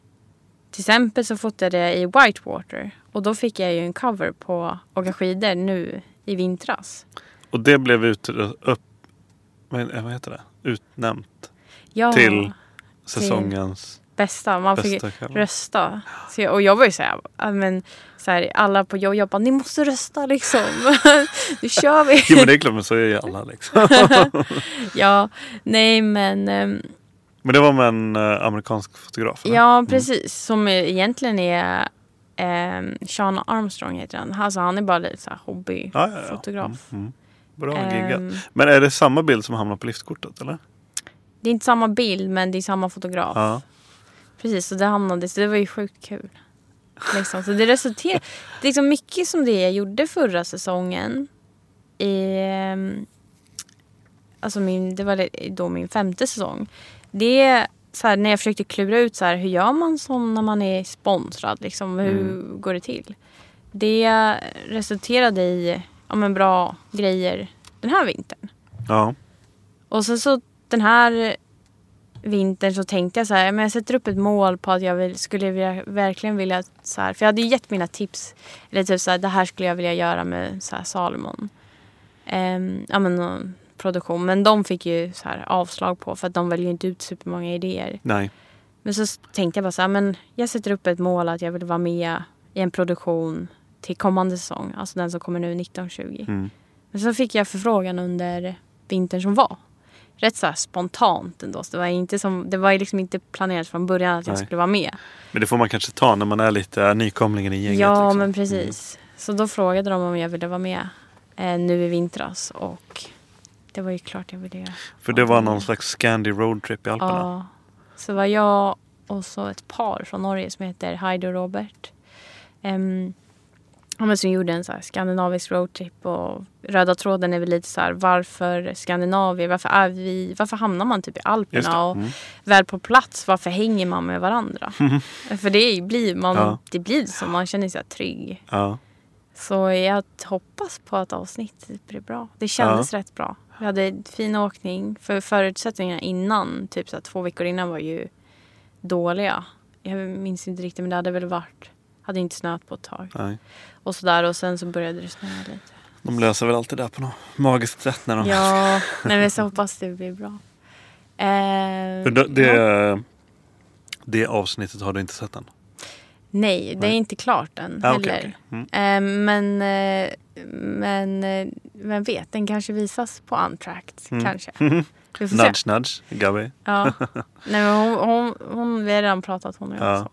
till exempel så fotade jag i Whitewater. Och då fick jag ju en cover på åka skidor nu i vintras. Och det blev ut, upp, vad vad heter det? utnämnt Ja, till säsongens... bästa. Man fick Bästa cover. rösta. Så jag, och jag var ju såhär, ja, men, så här, alla på jobb, jag bara, ni måste rösta liksom. nu kör vi. Jo men det är klart, men så är ju alla liksom. ja, nej men ehm, men det var med en eh, amerikansk fotograf? eller? Ja, precis. Som egentligen är ehm, Sean Armstrong heter han. Alltså han är bara lite så här Ja, ja, hobbyfotograf. ja. Mm, mm. Bra Ehm. giggat. Men är det samma bild som hamnar på liftkortet eller? Det är inte samma bild men det är samma fotograf. Ja. Precis, så det hamnade, så det var ju sjukt kul. Liksom. Så det resulterade, liksom mycket som det jag gjorde förra säsongen. I, ehm, alltså min, det var då min femte säsong. Det är så här, när jag försökte klura ut så här, hur gör man som när man är sponsrad? Liksom, hur Mm. går det till? Det resulterade i ja, men bra grejer den här vintern. Ja. Och sen så den här vintern så tänkte jag så här, men jag sätter upp ett mål på att jag vill, skulle vilja, verkligen vilja så här, för jag hade ju gett mina tips. Eller typ så här, det här skulle jag vilja göra med så här Salomon. Ehm, ja men produktion. Men de fick ju så här avslag på för att de väljer inte ut supermånga idéer. Nej. Men så tänkte jag bara så här, men jag sätter upp ett mål att jag vill vara med i en produktion till kommande säsong. Alltså den som kommer nu 1920. Mm. Men så fick jag förfrågan under vintern som var. Rätt så här spontant ändå. Så det var, inte som, det var liksom inte planerat från början att jag Nej. skulle vara med. Men det får man kanske ta när man är lite nykomlingen i gänget. ja, liksom. men precis. Så då frågade de om jag ville vara med eh, nu i vintras. Och det var ju klart jag ville göra. För det var någon slags Scandi roadtrip i Alperna. Ja. Så var jag och så ett par från Norge som heter Heidi och Robert. Um, ja, men som gjorde en så skandinavisk roadtrip och röda tråden är väl lite så här varför Skandinavien, varför är vi, varför hamnar man typ i Alperna det. och Mm. väl på plats, varför hänger man med varandra? För det blir man, Ja. det blir så, man känner sig trygg. Ja. Så jag hoppas på att avsnittet blir bra. Det kändes rätt bra. Vi hade en fin åkning. För förutsättningarna innan, typ så två veckor innan var ju dåliga. Jag minns inte riktigt men det hade väl varit, hade inte snöat på ett tag. Nej. Och sådär och sen så började det snöa lite. De löser väl alltid det på något magiskt sätt när de... Ja, nej men så hoppas det blir bra. Eh, det, det, ja. det avsnittet har du inte sett än? Nej, det är inte klart än Ah, heller. okej. Mm. Eh, men, eh, men eh, vem vet, den kanske visas på Untracked. Mm. Kanske. Vi får se. nudge nudge, Gabi. Ja. Nej, hon, hon, hon, vi har redan pratat hon och jag.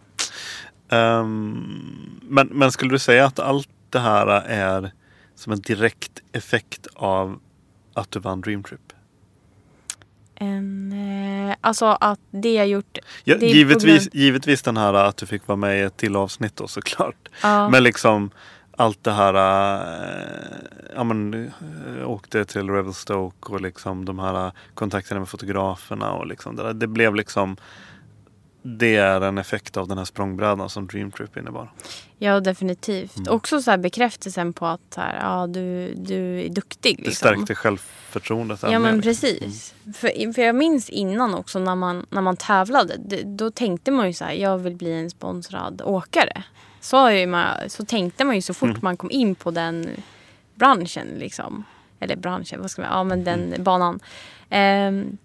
Ja. Ehm, men, men skulle du säga att allt det här är som en direkt effekt av att du vann Dream Trip? En, eh, alltså att det jag gjort. Ja, det givetvis, grund- givetvis den här att du fick vara med i ett till avsnitt då såklart. Ja. Men liksom allt det här, äh, ja men äh, åkte till Revelstoke och liksom de här kontakterna med fotograferna och liksom det där. Det blev liksom det är en effekt av den här språngbrädan som Dream Trip innebar. Ja, definitivt. Mm. Också så här bekräftelsen på att här, ja, du, du är duktig. Det Liksom. stärkte självförtroendet. Ja men precis. För, för jag minns innan också när man, när man tävlade. Det, då tänkte man ju så här, jag vill bli en sponsrad åkare. Så, man, så tänkte man ju så fort Mm. man kom in på den branschen. Liksom. Eller branschen, vad ska man Ja men den Mm. banan. Ehm,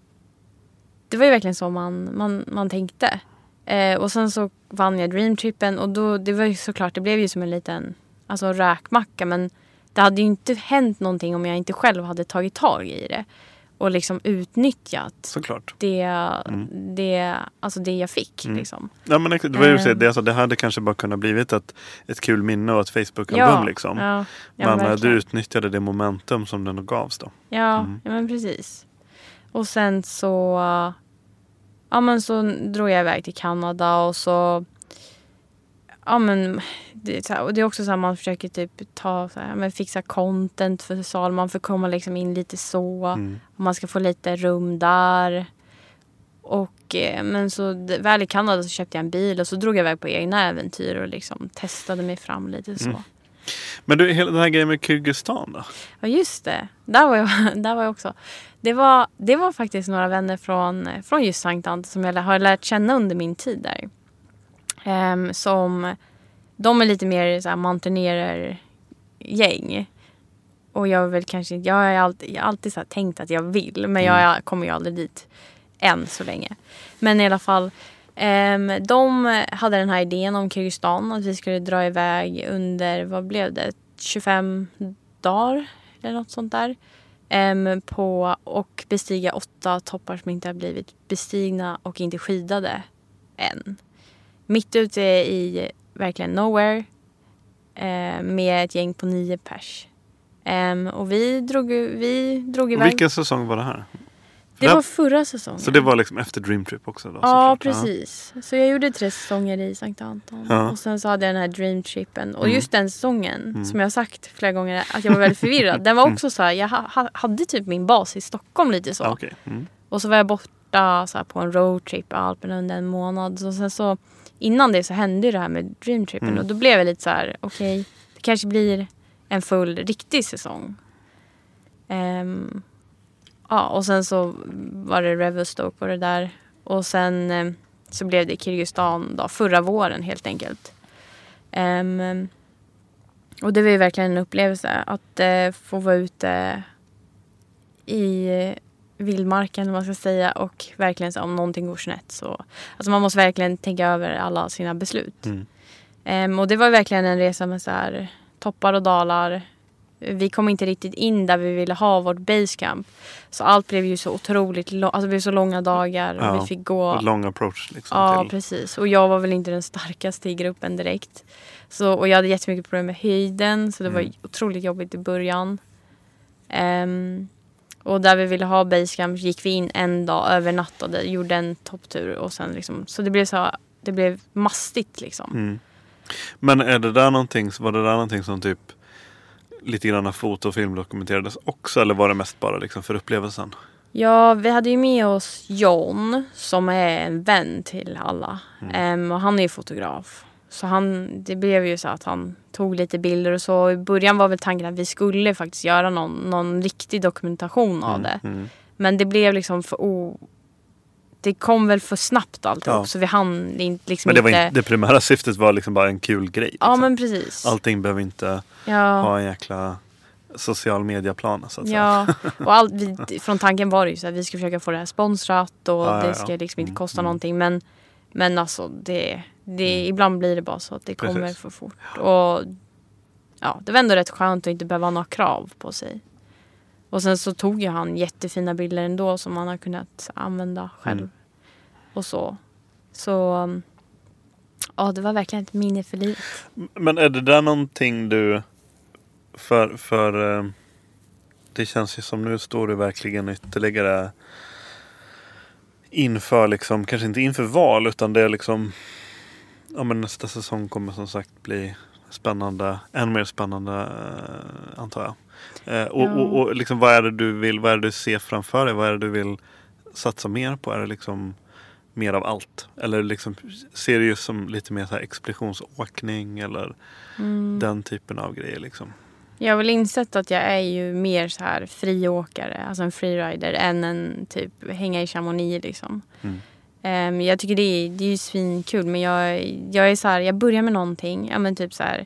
det var ju verkligen så man, man, man tänkte. Eh, och sen så vann jag Dreamtrippen och då, det var ju såklart, det blev ju som en liten alltså, räkmacka. Men det hade ju inte hänt någonting om jag inte själv hade tagit tag i det. och liksom utnyttjat Såklart. det, Mm. det, alltså det jag fick. Mm. Liksom. Ja men det var ju Eh. det, alltså, det hade kanske bara kunnat blivit ett, ett kul minne och ett Facebook-album Ja, liksom. ja, ja, men eh, du utnyttjade det momentum som den gavs då. Ja, Mm. ja men precis. Och sen så, ja men så drog jag iväg till Kanada och så, ja men det är, så här, och det är också så här man försöker typ ta, så här, men fixa content för sal. Man får komma liksom in lite så. Mm. Man ska få lite rum där. Och eh, men så väl i Kanada så köpte jag en bil och så drog jag iväg på egna äventyr och liksom testade mig fram lite så. Mm. Men du, hela den här grejen med Kyrgyzstan då? Ja just det, där var jag, där var jag också. Det var, det var faktiskt några vänner från, från just Sankt Ant som jag har lärt känna under min tid där. Ehm, som, de är lite mer så här mountainerer-gäng. Och jag väl kanske, jag har alltid, jag har alltid så tänkt att jag vill men jag Mm. kommer ju aldrig dit än så länge. Men i alla fall, de hade den här idén om Kyrgyzstan att vi skulle dra iväg under, vad blev det, 25 dagar eller något sånt där. Ehm, på, och bestiga åtta toppar som inte har blivit bestigna och inte skidade än. Mitt ute i verkligen nowhere eh, med ett gäng på nio pers. Ehm, och vi drog, vi drog Och iväg. vilken säsong var det här? Det var förra säsongen. Så det var liksom efter Dream Trip också? Då, Ja, precis. Så jag gjorde tre säsonger i Sankt Anton. Ja. Och sen så hade jag den här dreamtrippen. Och Mm. just den säsongen, Mm. som jag har sagt flera gånger, att jag var väldigt förvirrad. Den var också så här, jag ha, ha- hade typ min bas i Stockholm lite så. Ja, okej. Mm. Och så var jag borta så här, på en roadtrip i Alperna under en månad. Så sen så, innan det så hände det här med dreamtrippen. Mm. Och då blev jag lite så här, okej, det kanske blir en full riktig säsong. Ehm, ja, och sen så var det Revelstoke och det där. Och sen eh, så blev det Kyrgyzstan då, förra våren helt enkelt. Ehm, och det var ju verkligen en upplevelse att eh, få vara ute i eh, vildmarken, vad man ska säga. Och verkligen så om någonting går snett så... Alltså man måste verkligen tänka över alla sina beslut. Mm. Ehm, och det var verkligen en resa med så här toppar och dalar. Vi kom inte riktigt in där vi ville ha vårt basecamp. Så allt blev ju så otroligt långt. Alltså det blev så långa dagar. Och Ja, vi fick gå... och lång approach liksom Ja, till... precis. Och jag var väl inte den starkaste i gruppen direkt. Så, och jag hade jättemycket problem med höjden. Så det var Mm. otroligt jobbigt i början. Ehm, och där vi ville ha basecamp gick vi in en dag, övernattade, gjorde en topptur. Och sen liksom, så det blev så det blev mastigt liksom. Mm. Men är det där någonting, var det där någonting som typ lite grann foto och film dokumenterades också? Eller var det mest bara liksom för upplevelsen? Ja, vi hade ju med oss John som är en vän till alla. Ehm, och han är ju fotograf. Så han, det blev ju så att han tog lite bilder och så. I början var väl tanken att vi skulle faktiskt göra någon, någon riktig dokumentation av det. Mm. Men det blev liksom för o... Det kom väl för snabbt alltihop Ja. så vi hann inte liksom Men det, var inte... det primära syftet var liksom bara en kul grej. Ja liksom. men precis. Allting behöver inte Ja. ha en jäkla social mediaplan så att Ja, säga. och all, vi, från tanken var det ju så att vi ska försöka få det här sponsrat och Ja, ja, det ja. ska liksom inte kosta någonting. Men, men alltså det, det, ibland blir det bara så att det kommer Mm. Precis. för fort. Och ja, det var ändå rätt skönt att inte behöva ha några krav på sig. Och sen så tog ju han jättefina bilder ändå som man har kunnat använda själv. Mm. Och så. Så um, ja, det var verkligen ett minne för livet. Men är det där någonting du för, för eh, det känns ju som nu står du verkligen ytterligare inför liksom, kanske inte inför val utan det är liksom ja men nästa säsong kommer som sagt bli spännande, än mer spännande eh, antar jag. Eh, och, Ja. och, och liksom vad är det du vill, vad är det du ser framför dig? Vad är det du vill satsa mer på? Är det liksom mer av allt? Eller liksom, ser du just som lite mer så här expeditionsåkning eller Mm. den typen av grejer liksom? Jag har väl insett att jag är ju mer så här friåkare, alltså en freerider, än en typ hänga i Chamonix liksom. Mm. Ehm, jag tycker det är, det är ju svinkul men jag, jag är så här, jag börjar med någonting, ja men typ så här.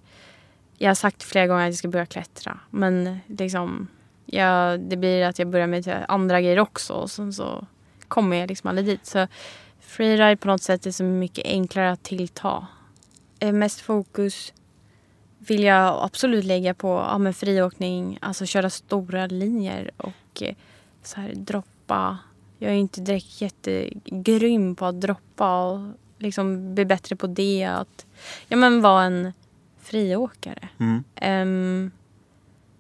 Jag har sagt flera gånger att jag ska börja klättra men liksom, jag, det blir att jag börjar med typ andra grejer också och sen så kommer jag liksom aldrig dit. Så freeride på något sätt är så mycket enklare att tillta. Eh, mest fokus vill jag absolut lägga på ja, men friåkning, alltså köra stora linjer och eh, så här, droppa. Jag är inte direkt jättegrym på att droppa och liksom bli bättre på det. Att ja, men vara en friåkare. Mm. Ehm,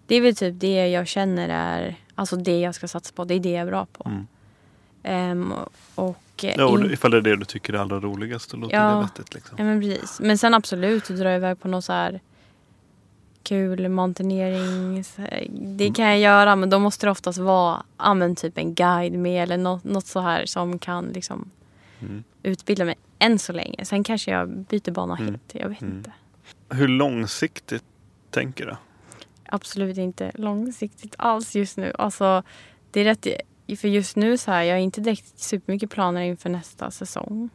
det är väl typ det jag känner är alltså det jag ska satsa på. Det är det jag är bra på. Mm. Ehm, och, Ja, och in- ifall det är det du tycker är allra roligast, då låter Ja. det vettigt. Liksom. Ja men precis. Men sen absolut att dra iväg på något så här kul mountaineering. så här, Det Mm. kan jag göra men då måste det oftast vara ja, men typ en guide med eller något, något så här som kan liksom Mm. utbilda mig än så länge. Sen kanske jag byter bana Mm. helt. Jag vet Mm. inte. Hur långsiktigt tänker du? Absolut inte långsiktigt alls just nu. Alltså, det är rätt, för just nu så här, jag har inte direkt supermycket planer inför nästa säsong.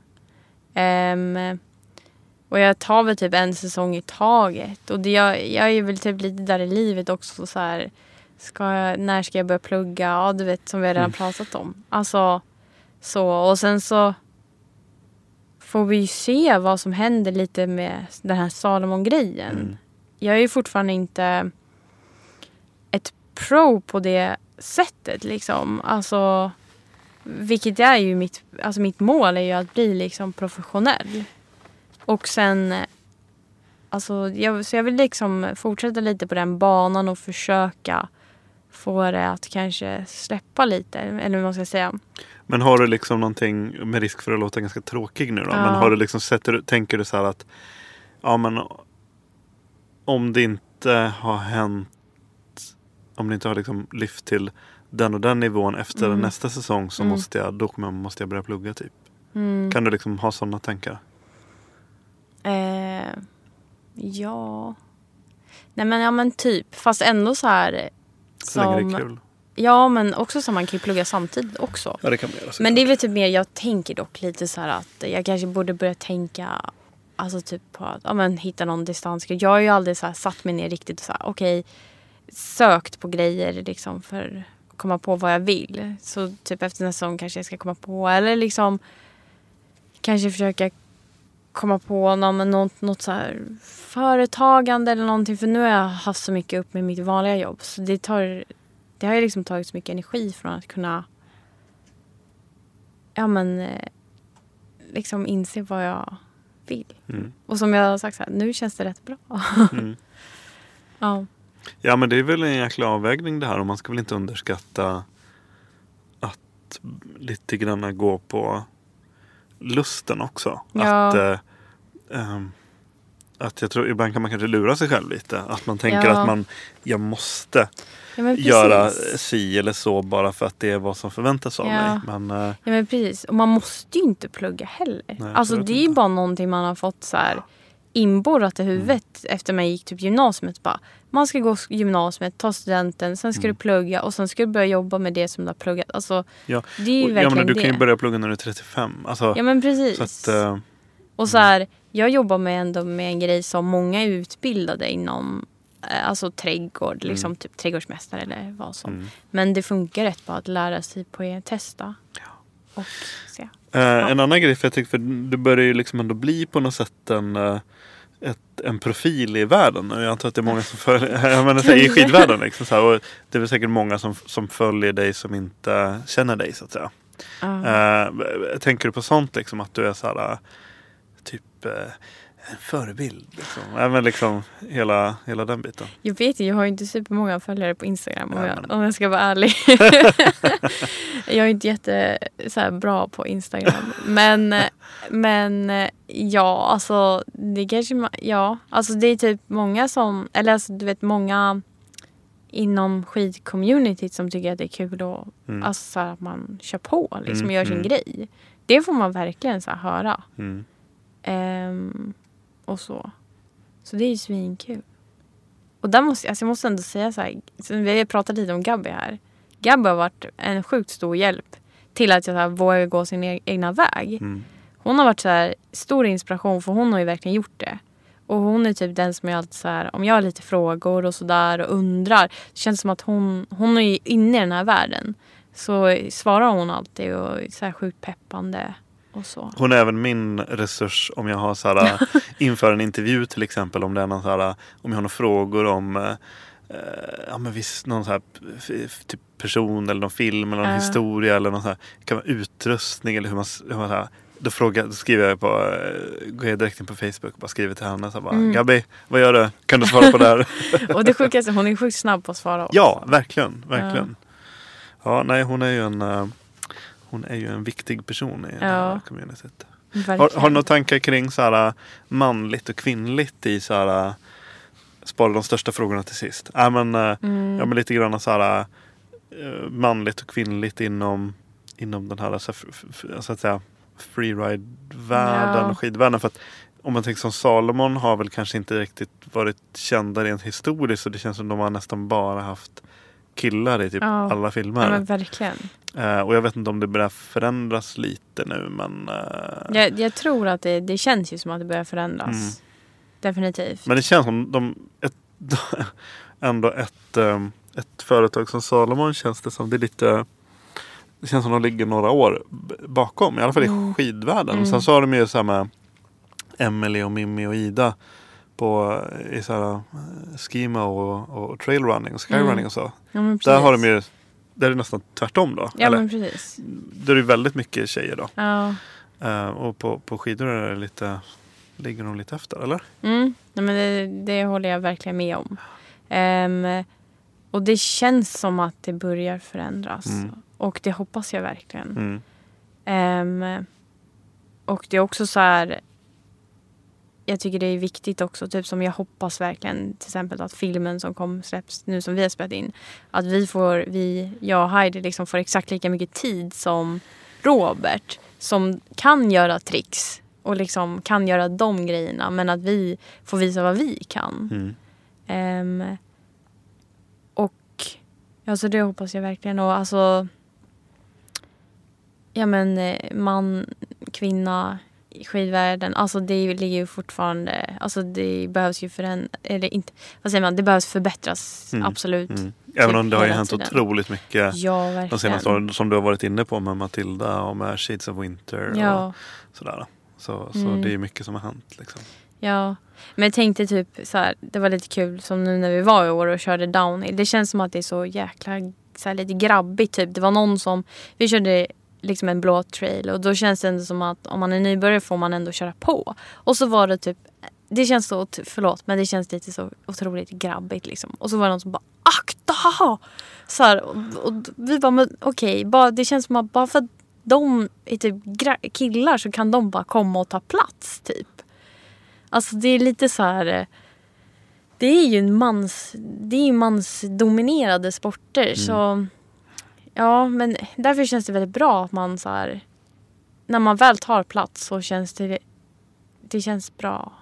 Ehm, och jag tar väl typ en säsong i taget. Och det, jag, jag är väl typ lite där i livet också. Så här, ska jag, när ska jag börja plugga? Ja, du vet som vi redan Mm. pratat om. Alltså, så. Och sen så får vi ju se vad som händer lite med den här Salomon-grejen. Mm. Jag är ju fortfarande inte ett pro på det sättet liksom. Alltså, vilket är ju mitt, alltså mitt mål är ju att bli liksom professionell. Och sen, eh, alltså, jag, så jag vill liksom fortsätta lite på den banan och försöka få det att kanske släppa lite. Eller vad man ska säga. Men har du liksom någonting, med risk för att låta ganska tråkig nu då, Ja. men har du liksom, sätter, tänker du så här att ja men om det inte har hänt, om det inte har liksom lyft till den och den nivån efter Mm. nästa säsong så Mm. måste jag, då måste jag börja plugga typ. Mm. Kan du liksom ha sådana tankar? Eh, ja. Nej men ja men typ. Fast ändå så här. Så länge det är kul. Ja men också så man kan ju plugga samtidigt också. Ja det kan man göra. Men det är väl typ mer, jag tänker dock lite så här att jag kanske borde börja tänka Alltså typ på att ja, men, hitta någon distansgrej. Jag har ju aldrig så här, satt mig ner riktigt och så här, okej sökt på grejer liksom för att komma på vad jag vill. Så typ efter nästa säsong kanske jag ska komma på eller liksom kanske försöka komma på någon, något, något så här företagande eller någonting. För nu har jag haft så mycket upp med mitt vanliga jobb. Så det, tar, det har ju liksom tagit så mycket energi från att kunna ja, men, eh, liksom inse vad jag vill. Mm. Och som jag har sagt, så här, nu känns det rätt bra. Mm. ja. Ja men det är väl en jäkla avvägning det här och man ska väl inte underskatta att lite grann gå på lusten också. Ja. Att, eh, ehm, att jag tror ibland kan man kanske lura sig själv lite. Att man tänker Ja. att man, jag måste Ja, göra si eller så bara för att det är vad som förväntas av mig. Men eh, Ja men precis. Och man måste ju inte plugga heller. alltså absolut det är ju bara någonting man har fått så här inborrat i Mm. huvudet efter man gick typ gymnasiet. Bara, man ska gå gymnasiet, ta studenten, sen ska Mm. du plugga och sen ska du börja jobba med det som du har pluggat. Alltså, ja. det är ju Och- ja, verkligen men du det. kan ju börja plugga när du är 35. Alltså, Ja men precis. Så att, eh, Och så här, jag jobbar med ändå med en grej som många är utbildade inom eh, Alltså trädgård, liksom Mm. typ trädgårdsmästare eller vad som. Mm. Men det funkar rätt bra att lära sig på att testa. Och se. Eh, En annan grej, för jag tycker för du börjar ju liksom ändå bli på något sätt en, eh, ett, en profil i världen. Jag antar att det är många som följer, jag menar, här, i skidvärlden. Liksom, så här, och det är väl säkert många som, som följer dig som inte känner dig så att säga. Ja. Eh, tänker du på sånt liksom att du är så här, typ eh, en förebild? Liksom. Även liksom hela, hela den biten. Jag vet jag har inte supermånga följare på Instagram om, jag, om jag ska vara ärlig. jag är inte jätte så här, bra på Instagram. Men, men ja, alltså det kanske ja, alltså det är typ många som, eller alltså du vet många inom skidcommunityt som tycker att det är kul och Mm. alltså, så här, att man kör på liksom Mm, gör sin mm. grej. Det får man verkligen så här, höra. Mm. Och så. Så det är ju svinkul. Och där måste, alltså jag måste ändå säga så här. Vi har pratat lite om Gabby här. Gabby har varit en sjukt stor hjälp till att jag så här, vågar gå sin e- egna väg. Mm. Hon har varit så här, stor inspiration för hon har ju verkligen gjort det. Och hon är typ den som jag alltid så här, om jag har lite frågor och sådär och undrar. Det känns som att hon, hon är inne i den här världen. Så svarar hon alltid och är så här sjukt peppande. Hon är även min resurs om jag har så här, inför en intervju till exempel. Om det är någon så här, om jag har några frågor om eh, eh, ja men visst någon så här typ person eller någon film eller någon Ja. historia eller någon så här, kan vara utrustning eller hur man, hur man så här, då, frågar, då skriver jag på, eh, går jag direkt in på Facebook och bara skriver till henne så bara, Mm. Gabby, vad gör du? Kan du svara på det här? Och det sjukaste, hon är sjukt snabb på att svara också. ja, verkligen, verkligen. Ja, nej hon är ju en, eh, hon är ju en viktig person i det här Ja. communityt. Verkligen. Har, har du några tankar kring så här, manligt och kvinnligt i så här, spara de största frågorna till sist? Äh, men, eh, Mm. ja, men lite grann så här, manligt och kvinnligt inom, inom den här så, här, f- f- så att säga, freeride-världen Ja. och skidvärlden. För att, om man tänker som Salomon har väl kanske inte riktigt varit kända rent historiskt. Så det känns som de har nästan bara haft killar i typ Ja. alla filmer. Ja verkligen. Eh, och jag vet inte om det börjar förändras lite nu men eh, Jag, jag tror att det, det känns ju som att det börjar förändras. Mm. Definitivt. Men det känns som de ett, ändå ett, eh, ett företag som Salomon känns det som. Det är lite Det känns som de ligger några år bakom. I alla fall i Mm. skidvärlden. Mm. Sen så har de ju så här med Emily och Mimmi och Ida. På, I så här, eh, skima och, och trailrunning och skyrunning Mm. och så. Ja, Där har de ju Där är det nästan tvärtom då. Ja eller? men precis. Där är det väldigt mycket tjejer då. Ja. Eh, och på, på skidor är det lite Ligger de lite efter eller? Mm. Nej, men det, det håller jag verkligen med om. Ehm, och det känns som att det börjar förändras. Mm. Och det hoppas jag verkligen. Mm. Ehm, och det är också så här. Jag tycker det är viktigt också, typ som jag hoppas verkligen till exempel att filmen som kom släpps nu som vi har spelat in. Att vi får, vi, jag och Heidi liksom får exakt lika mycket tid som Robert. Som kan göra tricks och liksom kan göra de grejerna. Men att vi får visa vad vi kan. Mm. Ehm, och alltså det hoppas jag verkligen. Och alltså Ja men eh, man, kvinna skidvärlden. Alltså det ligger ju fortfarande, alltså det behövs ju förändras, eller inte, vad säger man, det behövs förbättras Mm, absolut. mm. Även Typ om det har ju hänt tiden. otroligt mycket Ja, de senaste åren. Som du har varit inne på med Matilda och med Shades of Winter. Ja. Och sådär. Så, så Mm. det är mycket som har hänt. Liksom. Ja, men jag tänkte typ så här, det var lite kul som nu när vi var i år och körde downhill. Det känns som att det är så jäkla så här, lite grabbigt typ. Det var någon som, vi körde liksom en blå trail och då känns det ändå som att om man är nybörjare får man ändå köra på. Och så var det typ, det känns så, förlåt men det känns lite så otroligt grabbigt liksom. Och så var det någon som bara akta! Så här, och, och vi bara, men okej, bara, det känns som att bara för att de är typ killar så kan de bara komma och ta plats typ. Alltså det är lite så här... Eh, det är ju en mans, det är mansdominerade sporter så... Mm. Ja men därför känns det väldigt bra att man så här... När man väl tar plats så känns det... Det känns bra.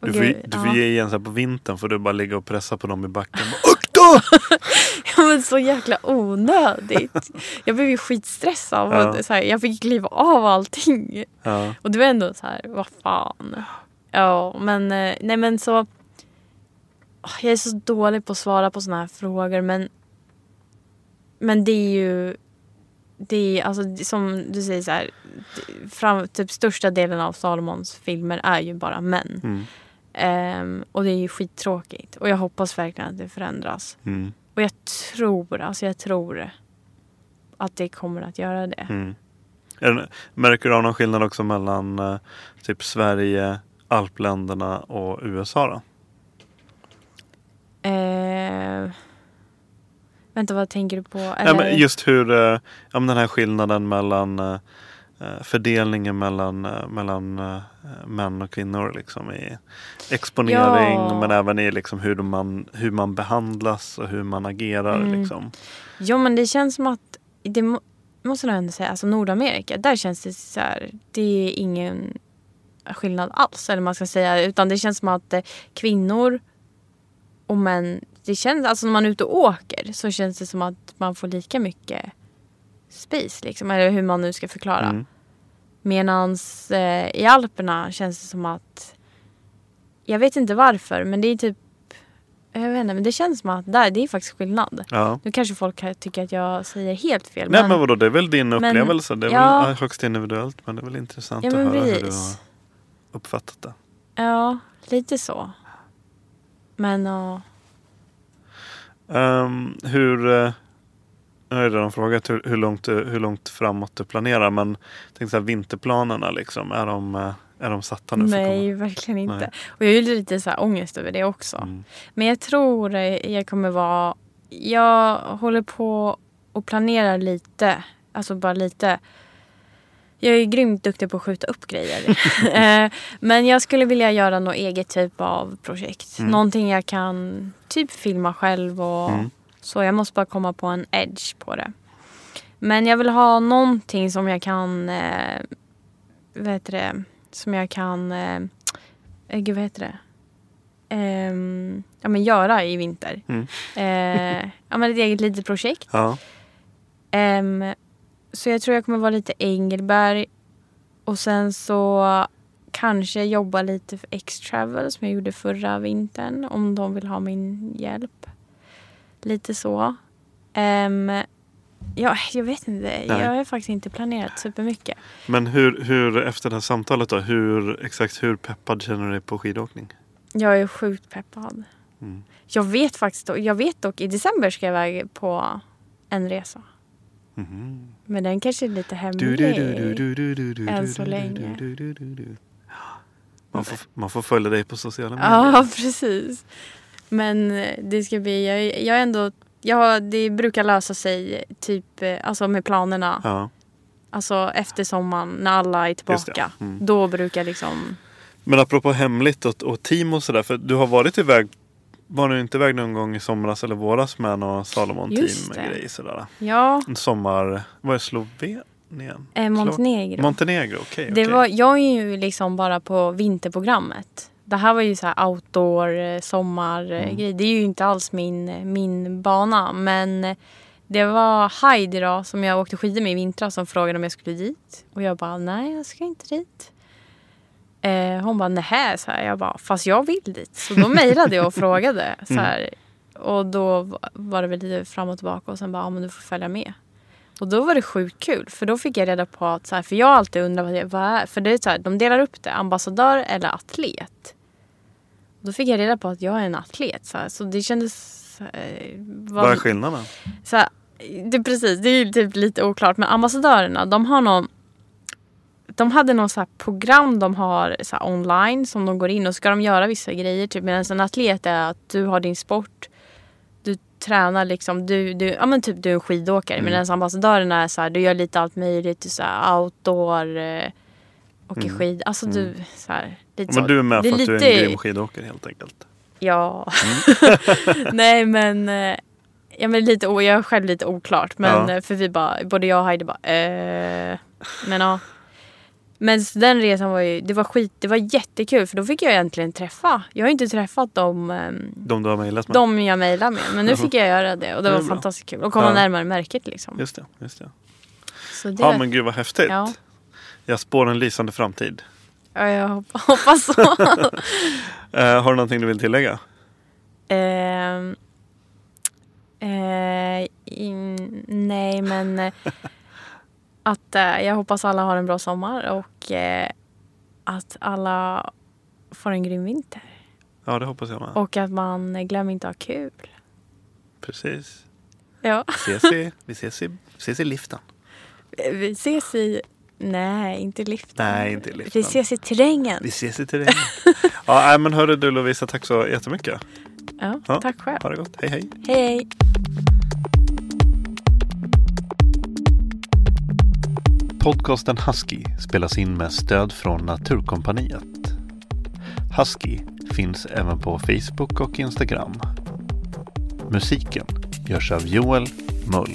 Du får, gud, du får ja. ge igen så på vintern får du bara ligga och pressa på dem i backen. Akta! Ja, men så jäkla onödigt. Jag blev ju skitstressad. Ja. Och så här, jag fick kliva av allting. Ja. Och det var ändå så här, vad fan. Ja, men eh, nej men så. Jag är så dålig på att svara på såna här frågor men. Men det är ju. Det är alltså som du säger så här. Fram, typ största delen av Salomons filmer är ju bara män. Mm. Ehm, och det är ju skittråkigt. Och jag hoppas verkligen att det förändras. Mm. Och jag tror, alltså jag tror att det kommer att göra det. Mm. Märker du av någon skillnad också mellan eh, typ Sverige, alpländerna och USA då? Eh, vänta, vad tänker du på? Ja, Eller- men just hur, eh, ja, men den här skillnaden mellan eh, eh, fördelningen mellan, eh, mellan eh, män och kvinnor liksom i exponering Ja. men även i liksom hur, man, hur man behandlas och hur man agerar. Mm. Liksom. Ja, men det känns som att det må, måste jag ändå säga, alltså Nordamerika, där känns det så här, det är ingen skillnad alls, eller man ska säga, utan det känns som att eh, kvinnor och män, det känns, alltså när man är ute och åker så känns det som att man får lika mycket space liksom, eller hur man nu ska förklara. Mm. Medans eh, i Alperna känns det som att jag vet inte varför men det är typ jag vet inte, men det känns som att där, det är faktiskt skillnad. Ja. Nu kanske folk tycker att jag säger helt fel. Nej men vadå, det är väl din men- upplevelse. Det är ja. väl högst individuellt men det är väl intressant Ja, att men höra hur du precis. har uppfattat det. Ja, lite så. Men ja. Ehm, hur... eh, Nu har jag redan frågat hur, hur, långt, du- hur långt framåt du planerar. Men tänk så här, vinterplanerna liksom. Är de, eh, är de satta nu? Nej, verkligen inte. Nej. Och jag är lite så här ångest över det också. Men jag tror eh, jag kommer vara... Jag håller på och planerar lite. Alltså bara lite. Jag är grymt duktig på att skjuta upp grejer. Eh, Men jag skulle vilja göra något eget typ av projekt. Mm. Någonting jag kan typ filma själv och Mm. så. Jag måste bara komma på en edge på det. Men jag vill ha någonting som jag kan... Eh, vad heter det? Som jag kan... Eh, eh, gud, vad heter det? Ehm, ja, men göra i vinter. Mm. Eh, ja, men ett eget litet projekt. Ja. Så jag tror jag kommer vara lite Engelberg. Och sen så kanske jobba lite för X-Travel som jag gjorde förra vintern. Om de vill ha min hjälp. Lite så. Ehm, ja, jag vet inte. Nej. Jag har faktiskt inte planerat supermycket. Men hur, hur, efter det här samtalet då, hur, exakt hur peppad känner du dig på skidåkning? Jag är sjukt peppad. Mm. Jag vet faktiskt, jag vet dock i december ska jag iväg på en resa. Mhm. Men den kanske är lite hemlig än så länge. Man får, man får följa dig på sociala medier. Ja, precis. Men eh, det ska bli, jag, jag ändå, ja, det brukar lösa sig typ, eh, alltså med planerna. Ja. Alltså efter sommaren när alla är tillbaka. Mm. Då brukar liksom, Men apropå hemligt och, och team och sådär. För du har varit iväg, var du inte iväg någon gång i somras eller våras med någon Salomon Just team det. grej sådär? ja, En sommar, var är Slovenien? eh, Montenegro. Montenegro, okej. Det okej. var, jag är ju liksom bara på vinterprogrammet. Det här var ju så här outdoor, eh, sommar eh, Mm. Det är ju inte alls min, min bana. Men eh, det var Heidi då, som jag åkte skidor med i vintras som frågade om jag skulle dit. Och jag bara, nej jag ska inte dit. Eh, hon bara, nähä, så här. Jag bara, fast jag vill dit. Så då mejlade jag och frågade. Så här. Och då va- var det väl lite fram och tillbaka och sen bara, ja men du får följa med. Och då var det sjukt kul för då fick jag reda på att, så här, för jag har alltid undrat vad det vad är. För det är så här, de delar upp det, ambassadör eller atlet. Och då fick jag reda på att jag är en atlet. Så, här, så det kändes... Eh, Vad är skillnaden? så här, det, precis, det är ju typ lite oklart. Men ambassadörerna, de har någon... De hade någon så program de har så online som de går in och ska de göra vissa grejer. Typ. Medan en atlet är att du har din sport. Du tränar liksom. Du, du, ja men typ du är en skidåkare. Mm. Medan ambassadörerna är så här, du gör lite allt möjligt. Du så här outdoor. Eh, åker Mm. skid. Alltså Mm. du så här, lite Men så. du är med för att du är lite- en grym skidåkare helt enkelt. Ja. Mm. Nej men. eh, Ja, men lite, jag är själv lite oklart. Men Ja. eh, för vi bara, både jag och Heidi bara eh, Men ja. Men den resan var ju, det var skit, det var jättekul för då fick jag egentligen träffa. Jag har inte träffat dem, ehm, De du har mejlat med? de jag mejlar med. Men nu fick jag göra det och det Det var bra. fantastiskt kul. Och komma Ja. närmare märket liksom. Just det. Just det. Så det, Ja men gud vad häftigt. Ja. Jag spår en lysande framtid. ja, jag hopp- hoppas så. Eh, har du någonting du vill tillägga? Ehm, eh, in, nej, men eh, att eh, jag hoppas alla har en bra sommar och eh, att alla får en grym vinter. Ja det hoppas jag med. Och att man glömmer inte att ha kul. Precis. Ja. Vi ses i, vi ses i, ses i liften. Vi ses i... Nej, inte liften. Nej inte liften. Vi ses i terrängen. Vi ses i terrängen. ja nej, men hörru du Lovisa, tack så jättemycket. Ja, Ja, tack själv. Ha det gott. Hej hej. Hej, hej. Podcasten Husky spelas in med stöd från Naturkompaniet. Husky finns även på Facebook och Instagram. Musiken görs av Joel Mull.